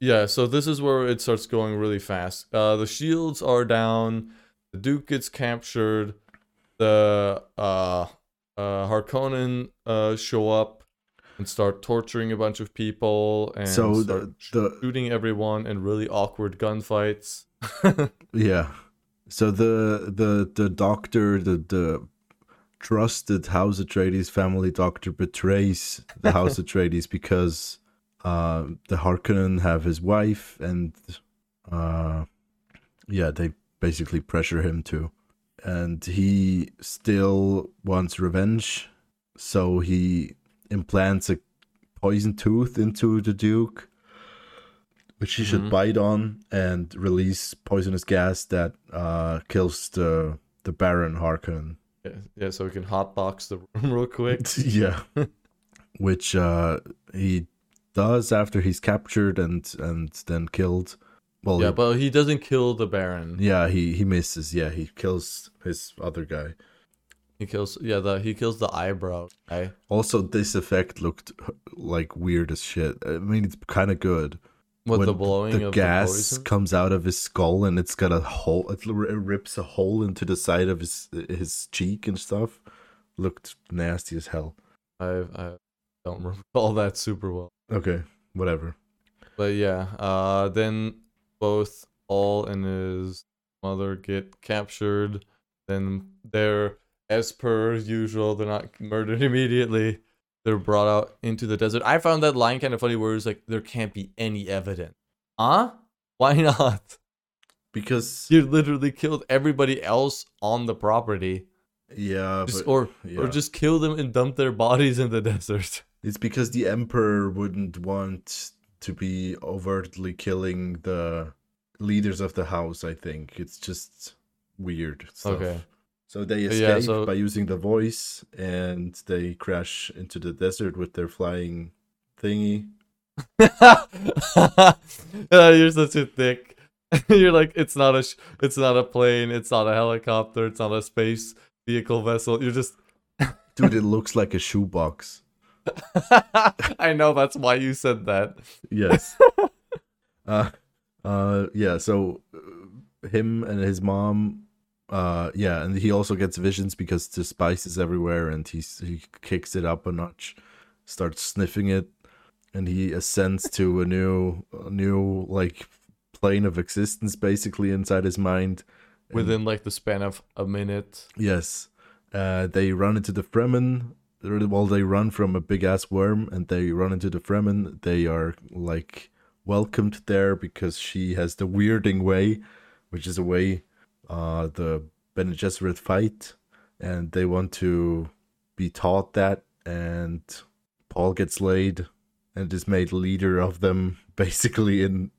yeah so this is where it starts going really fast uh the shields are down the duke gets captured the uh uh harkonnen uh show up and start torturing a bunch of people and So the, the shooting everyone in really awkward gunfights Yeah. So the the the doctor, the the trusted House Atreides family doctor betrays the House Atreides because uh the Harkonnen have his wife and uh yeah, they basically pressure him to. And he still wants revenge, so he implants a poison tooth into the Duke which he should Mhm. bite on and release poisonous gas that uh, kills the the Baron Harkonnen. Yeah, yeah so we can hotbox the room real quick yeah, which uh, he does after he's captured and and then killed. Well, yeah, he- but he doesn't kill the Baron. yeah, he he misses. Yeah, he kills his other guy. He kills yeah, the he kills the eyebrow guy. Also, this effect looked like weird as shit. I mean, it's kind of good. With When the blowing the of gas the poison. comes out of his skull and it's got a hole. It, rips a hole into the side of his his cheek and stuff. Looked nasty as hell. I I don't recall that super well. Okay, whatever. But yeah, uh then both Paul and his mother get captured. Then they're as per usual, they're not murdered immediately. They're brought out into the desert. I found that line kind of funny where it's like there can't be any evidence. Huh? Why not? Because You literally killed everybody else on the property. yeah, Just, but, or yeah. or just kill them and dump their bodies in the desert. It's because the emperor wouldn't want to be overtly killing the leaders of the house. I think it's just weird stuff. Okay. So they Yeah, escape so- by using the voice, and they crash into the desert with their flying thingy. you're such a thick. you're like it's not a sh- it's not a plane, it's not a helicopter, it's not a space vehicle vessel. You're just Dude, it looks like a shoebox. I know that's why you said that. Yes. uh, uh, yeah. So uh, him and his mom, uh, yeah, and he also gets visions because the spice is everywhere, and he's he kicks it up a notch, starts sniffing it, and he ascends to a new, a new like plane of existence, basically inside his mind. And- Within like the span of a minute. Yes. Uh, they run into the Fremen. Well, they run from a big ass worm and they run into the Fremen. They are like welcomed there because she has the weirding way, which is a way uh, the Bene Gesserit fight. And they want to be taught that. And Paul gets laid and is made leader of them basically in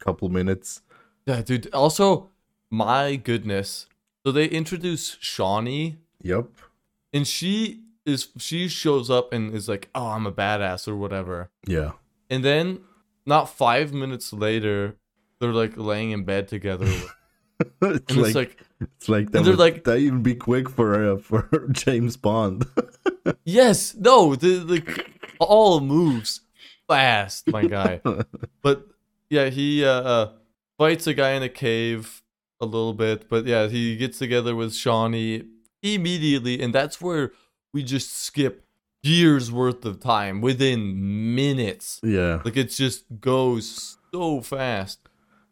a couple minutes. Yeah, dude. Also, my goodness. So they introduce Chani Yep. and she is she shows up and is like, "Oh, I'm a badass" or whatever. Yeah. And then not 5 minutes later, they're like laying in bed together. and it's it's like It's like that they're would like- that even be quick for uh, for James Bond. Yes, no, the the all moves fast, my guy. But yeah, he uh, uh fights a guy in a cave a little bit, but yeah, he gets together with Chani immediately, and that's where we just skip years worth of time within minutes. yeah. Like it just goes so fast.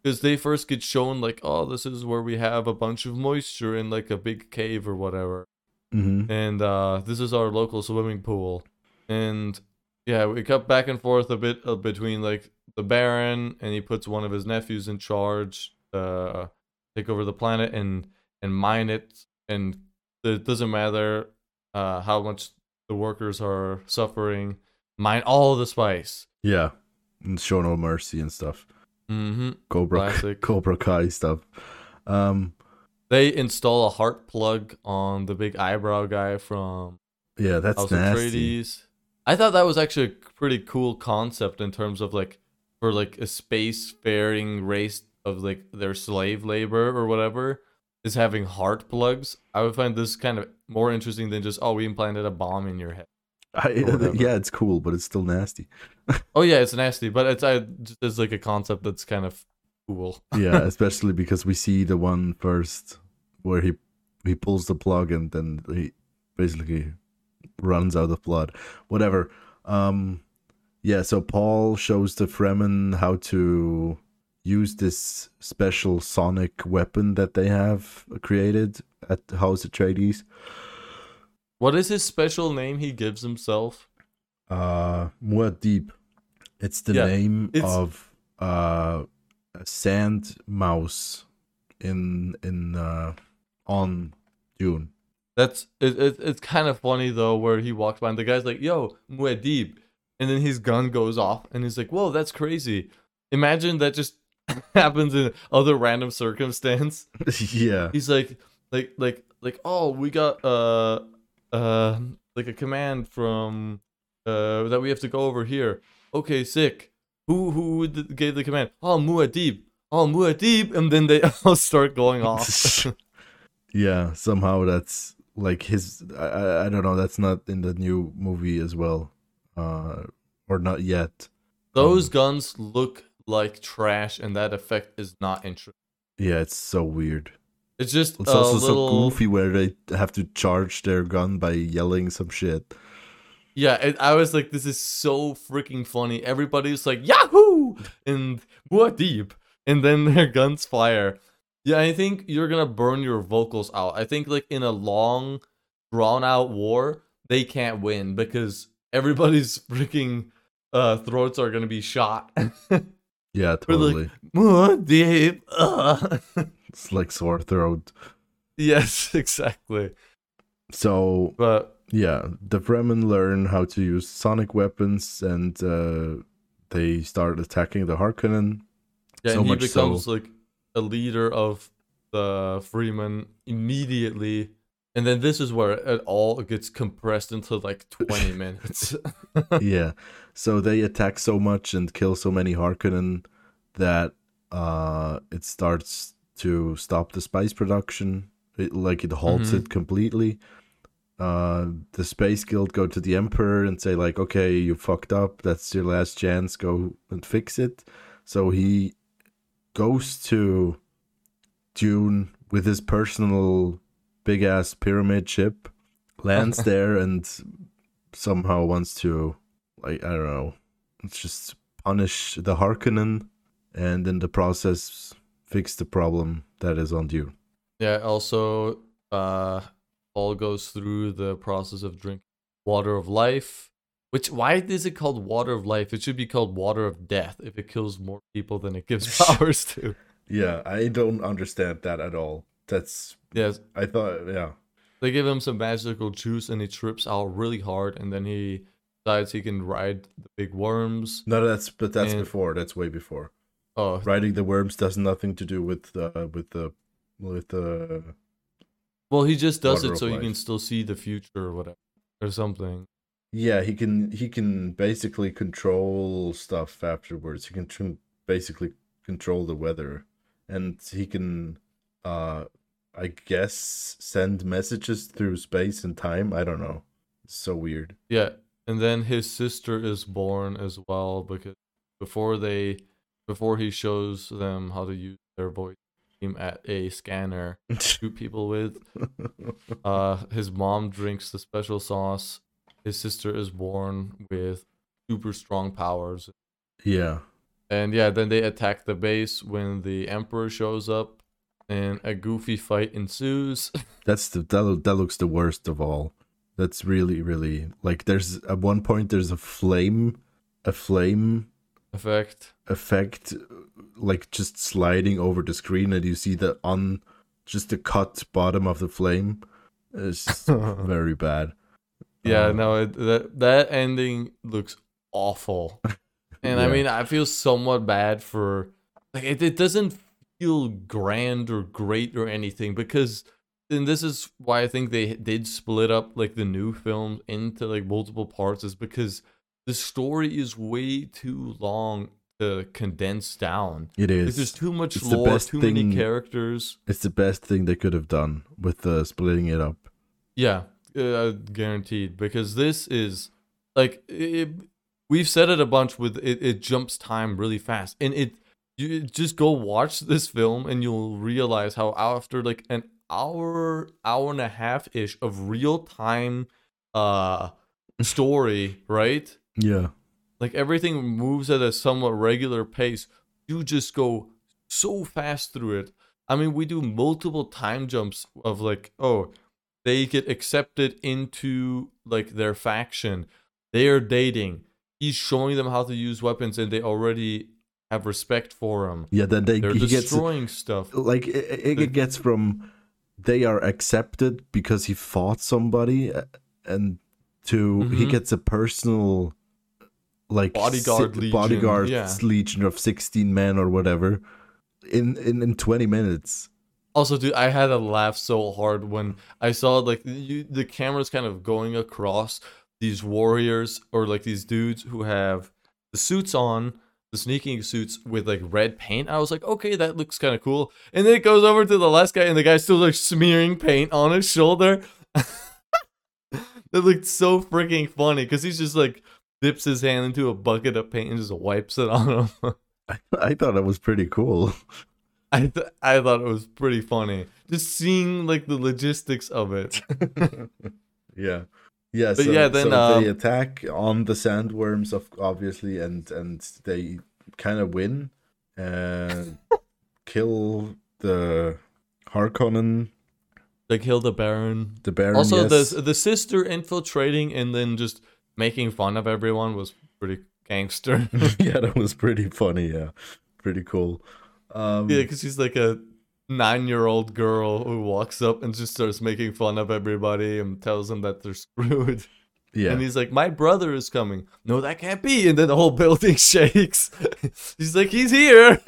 Because they first get shown like, oh, this is where we have a bunch of moisture in like a big cave or whatever hmm and uh, this is our local swimming pool. And yeah, we cut back and forth a bit uh, between like the Baron, and he puts one of his nephews in charge, uh, take over the planet and and mine it. And it doesn't matter uh, how much the workers are suffering, mine all the spice. Yeah. And show no mercy and stuff. Hmm Cobra Classic. Cobra Kai stuff. Um They install a heart plug on the big eyebrow guy from yeah, that's House nasty. I thought that was actually a pretty cool concept in terms of like for like a space-faring race of like their slave labor or whatever is having heart plugs. I would find this kind of more interesting than just oh we implanted a bomb in your head. I, yeah, it's cool, but it's still nasty. Oh yeah, it's nasty, but it's I it's like a concept that's kind of cool. Yeah, especially because we see the one first where he he pulls the plug and then he basically runs out of blood. Whatever. Um yeah, so Paul shows the Fremen how to use this special sonic weapon that they have created at House Atreides. What is his special name he gives himself? Uh Muad'Dib. It's the Yeah, name it's- of uh a sand mouse in in uh on Dune. That's it, it, it's kind of funny though where he walks by and the guy's like, "Yo, Muad'Dib," and then his gun goes off and he's like, "Whoa, that's crazy." Imagine that just happens in other random circumstance. yeah. He's like, like, like, like, oh, we got uh, uh, like a command from uh, that we have to go over here. Okay, sick. Who who gave the command? Oh, Muad'Dib. Oh, Muad'Dib, and then they all start going off. yeah, somehow that's like his. I, I don't know. That's not in the new movie as well, uh, or not yet. Those Um, guns look like trash, and that effect is not interesting. Yeah, it's so weird. It's just It's a also little. so goofy where they have to charge their gun by yelling some shit. Yeah, it, I was like, this is so freaking funny. Everybody's like, Yahoo! And Muad'Dib. And then their guns fire. Yeah, I think you're gonna burn your vocals out. I think, like, in a long, drawn out war, they can't win because everybody's freaking uh, throats are gonna be shot. Yeah, We're like- totally. Muad'Dib! uh. It's like sore throat. yes, exactly. So But yeah, the Fremen learn how to use sonic weapons, and uh, they start attacking the Harkonnen. Yeah, So and he much so- becomes like a leader of the Fremen immediately. And then this is where it all gets compressed into like 20 minutes. yeah, so they attack so much and kill so many Harkonnen that uh, it starts to stop the spice production. It, like it halts Mhm. it completely. Uh, the Space Guild go to the Emperor and say like, "Okay, you fucked up. That's your last chance. Go and fix it." So he goes to Dune with his personal big ass pyramid ship, lands there, and somehow wants to, like, I don't know, let's just punish the Harkonnen, and in the process fix the problem that is on you. yeah, also, uh, Paul goes through the process of drinking water of life. Which, why is it called water of life? It should be called water of death if it kills more people than it gives powers to. Yeah, I don't understand that at all. That's Yes, I thought, yeah, they give him some magical juice and he trips out really hard and then he decides he can ride the big worms. no, that's but that's And- before. That's way before. Oh, Riding the worms does nothing to do with uh, with the with the well, he just does it so he can still see the future or whatever, or something. Yeah, he can he can basically control stuff afterwards. He can tr- basically control the weather, and he can, uh, I guess, send messages through space and time. I don't know. It's so weird. Yeah, and then his sister is born as well because before they, before he shows them how to use their voice team at a scanner to shoot people with, uh, his mom drinks the special sauce. His sister is born with super strong powers. yeah, And yeah, then they attack the base when the Emperor shows up, and a goofy fight ensues. that's the that, that looks the worst of all. That's really really like there's at one point there's a flame, a flame Effect. effect like just sliding over the screen and you see the on just the cut bottom of the flame it's just very bad Yeah, Uh, no, it, that that ending looks awful, and I mean, I feel somewhat bad for like it. It doesn't feel grand or great or anything because, and this is why I think they did split up like the new film into like multiple parts is because the story is way too long to condense down. It is. Like, there's too much it's lore, too thing- many characters. it's the best thing they could have done with uh, splitting it up Yeah, uh, guaranteed. Because this is like it, we've said it a bunch. With it, it jumps time really fast, and it you just go watch this film, and you'll realize how after like an hour, hour and a half ish of real time, uh, story, right? Yeah Like everything moves at a somewhat regular pace. You just go so fast through it. I mean, we do multiple time jumps of like, oh, they get accepted into like their faction. They are dating. He's showing them how to use weapons, and they already have respect for him. yeah then they They're he gets destroying stuff. like it, it gets from they are accepted because he fought somebody uh, and to he Mhm. gets a personal like Bodyguard si- legion, bodyguard yeah. legion of 16 men or whatever in in, in 20 minutes Also, dude, I had to laugh so hard when I saw like you, the camera's kind of going across these warriors or like these dudes who have the suits on, the sneaking suits with like red paint. I was like, okay, that looks kind of cool. And then it goes over to the last guy, and the guy's still like smearing paint on his shoulder. that looked so freaking funny because he's just like dips his hand into a bucket of paint and just wipes it on him. I, I thought it was pretty cool. I th- I thought it was pretty funny just seeing like the logistics of it. yeah, yeah. But so, yeah, then, so they um, attack on the sandworms, of obviously, and and they kind of win and kill the Harkonnen, They kill the Baron. the Baron. also, yes. the the sister infiltrating and then just making fun of everyone was pretty gangster. yeah, that was pretty funny. Yeah, pretty cool. Um, yeah, because she's like a nine year old girl who walks up and just starts making fun of everybody and tells them that they're screwed. yeah. And he's like, My brother is coming. No, that can't be. And then the whole building shakes. He's like, He's here.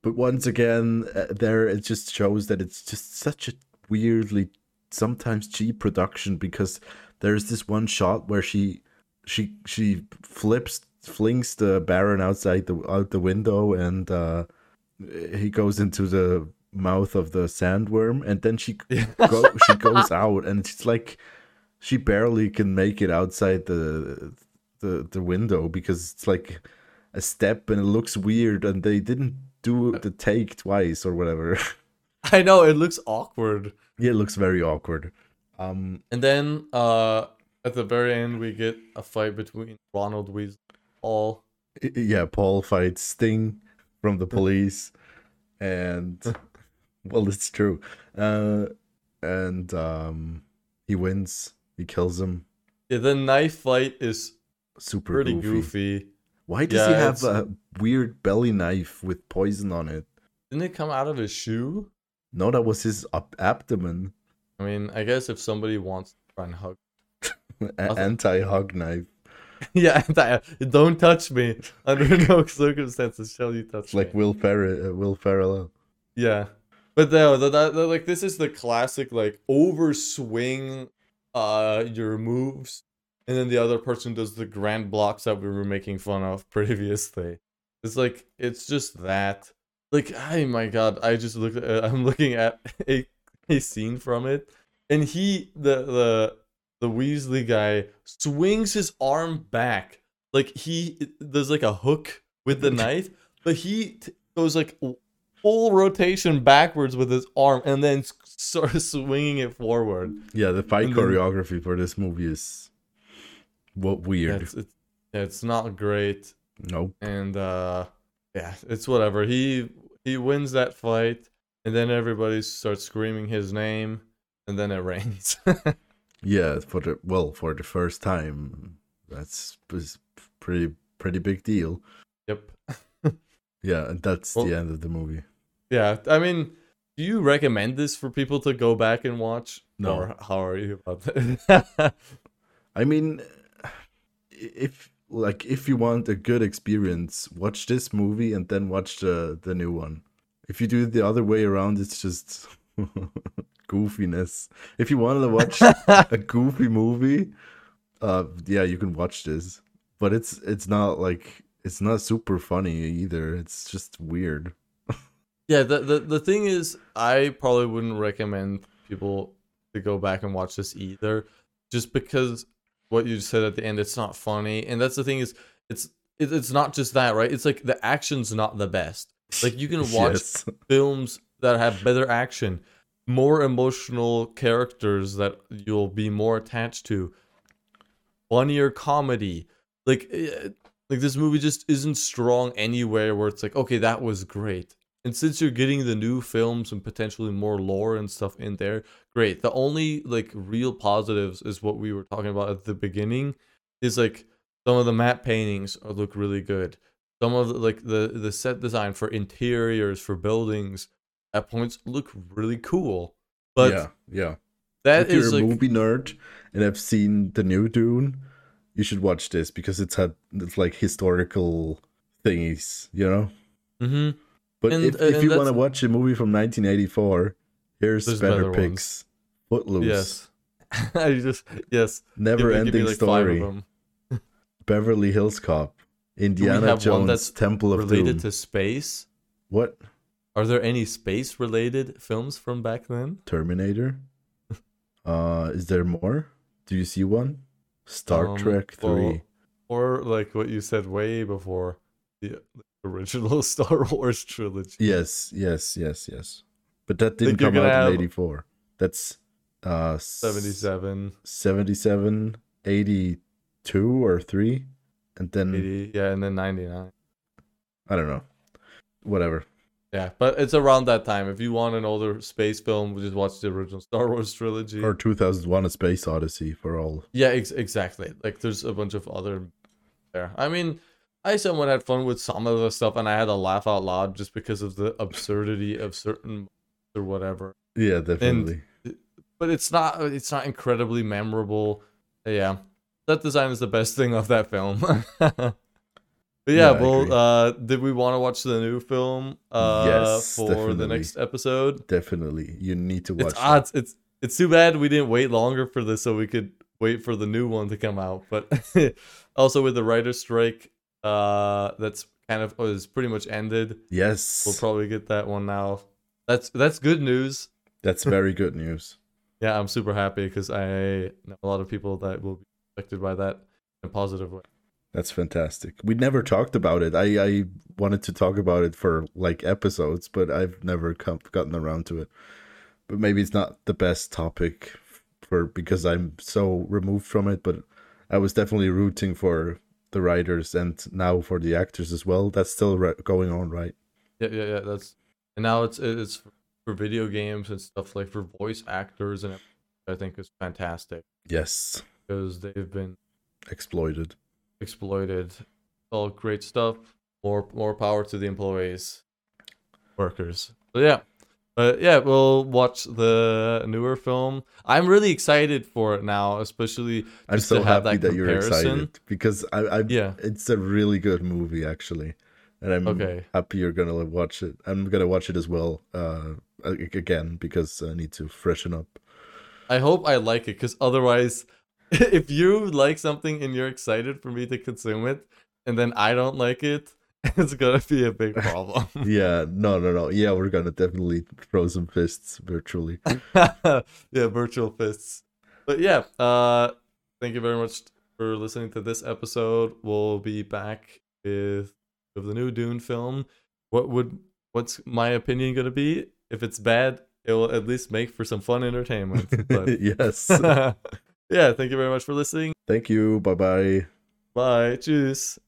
But once again, uh, there it just shows that it's just such a weirdly, sometimes cheap production because there's this one shot where she, she, she flips, flings the Baron outside the out the window, and uh, he goes into the mouth of the sandworm, and then she go, she goes out, and it's like she barely can make it outside the the the window because it's like a step and it looks weird and they didn't do the take twice or whatever. I know, it looks awkward. yeah, it looks very awkward. Um And then uh at the very end we get a fight between Ronald Weasley and Paul. yeah, Paul fights Sting from the police and well, it's true. Uh and um he wins. He kills him. Yeah, the knife fight is Super pretty goofy. goofy. Why does Yeah, he have it's- a weird belly knife with poison on it? Didn't it come out of his shoe? No, that was his ab- abdomen. I mean, I guess if somebody wants to try and hug anti-hug knife. Yeah, that, don't touch me. Under no circumstances shall you touch like me. Will Ferrell. Uh, Will Ferrell. Yeah, but no, the, the, the- like this is the classic like overswing, uh, your moves, and then the other person does the grand blocks that we were making fun of previously. It's like it's just that. Like, oh my god, I just looked. At, I'm looking at a a scene from it, and he the the the Weasley guy swings his arm back like he there's like a hook with the knife, but he t- goes like full rotation backwards with his arm and then sort of swinging it forward. Yeah, the fight And then- choreography for this movie is what Yeah, weird. it's, it's, yeah, it's not great, Nope. and uh, yeah, it's whatever. He he wins that fight, and then everybody starts screaming his name, and then it rains. Yeah, for the well, for the first time, that's is pretty pretty big deal. yep. Yeah, and that's Well- the end of the movie. Yeah, I mean, do you recommend this for people to go back and watch? No. Or how are you about that? I mean, if like if you want a good experience, watch this movie and then watch the the new one. If you do it the other way around, it's just goofiness. If you want to watch a goofy movie, uh, yeah, you can watch this. But it's it's not like it's not super funny either. It's just weird. yeah, the, the the thing is, I probably wouldn't recommend people to go back and watch this either, just because what you said at the end, it's not funny, and that's the thing is, it's it, it's not just that, right? It's like the action's not the best. Like you can watch Yes. films that have better action, more emotional characters that you'll be more attached to, funnier comedy. Like, eh, like this movie just isn't strong anywhere where it's like, okay, that was great. And since you're getting the new films and potentially more lore and stuff in there, great. The only like real positives is what we were talking about at the beginning, is like some of the matte paintings look really good some of the, like the the set design for interiors for buildings at points look really cool but yeah, yeah. that if you're a like movie nerd and I've seen the new Dune, you should watch this because it's had it's like historical thingies, you know. mhm. But And- if, and if you want to watch a movie from 1984, here's better, better picks. Footloose. yes I just yes. Never give me- give me ending like story. Beverly Hills Cop. Indiana Jones that's Temple of Related Doom. to space. What? Are there any space related films from back then? Terminator? uh is there more? Do you see one? Star Um, Trek 3. well, or like what you said way before the original Star Wars trilogy. Yes, yes, yes, yes. But that didn't come out in have- 84. That's uh 77, 77, 82 or 3 and then 80, yeah, and then 99. I don't know. Whatever. Yeah, but it's around that time. If you want an older space film, just watch the original Star Wars trilogy. Or 2001 A Space Odyssey for all. Yeah, ex- exactly. Like there's a bunch of other there. I mean, I somewhat had fun with some of the stuff, and I had to laugh out loud just because of the absurdity of certain or whatever. Yeah, definitely. But it's not. It's not incredibly memorable. Yeah, that design is the best thing of that film. but yeah, well, uh, did we want to watch the new film? Uh, Yes, for the next episode. definitely. You need to watch It's that. odd. It's it's too bad we didn't wait longer for this so we could wait for the new one to come out. But also with the writer's strike, uh, that's kind of was pretty much ended. Yes. We'll probably get that one now. That's that's good news. That's very good news. Yeah, I'm super happy because I know a lot of people that will be affected by that in a positive way. That's fantastic. We never talked about it. I, I wanted to talk about it for like episodes, but I've never come, gotten around to it. But maybe it's not the best topic for because I'm so removed from it. But I was definitely rooting for the writers and now for the actors as well. That's still re- going on, right? Yeah, yeah, yeah. That's and now it's it's for video games and stuff like for voice actors and I think is fantastic Yes, because they've been exploited. exploited. All great stuff. More more power to the employees, workers. So yeah, but yeah, we'll watch the newer film. I'm really excited for it now, especially I'm so have happy that that, you're excited because I, I Yeah. it's a really good movie actually, and I'm Okay. happy you're gonna watch it. I'm gonna watch it as well uh again because I need to freshen up. I hope I like it because otherwise, if you like something and you're excited for me to consume it, and then I don't like it, it's gonna be a big problem. yeah, no, no, no. Yeah, we're gonna definitely throw some fists virtually. yeah, virtual fists. But yeah, uh thank you very much for listening to this episode. We'll be back with with the new Dune film. What would what's my opinion gonna be? If it's bad, it will at least make for some fun entertainment. But yes. Yeah, thank you very much for listening. Thank you. Bye bye. Bye. Tschüss.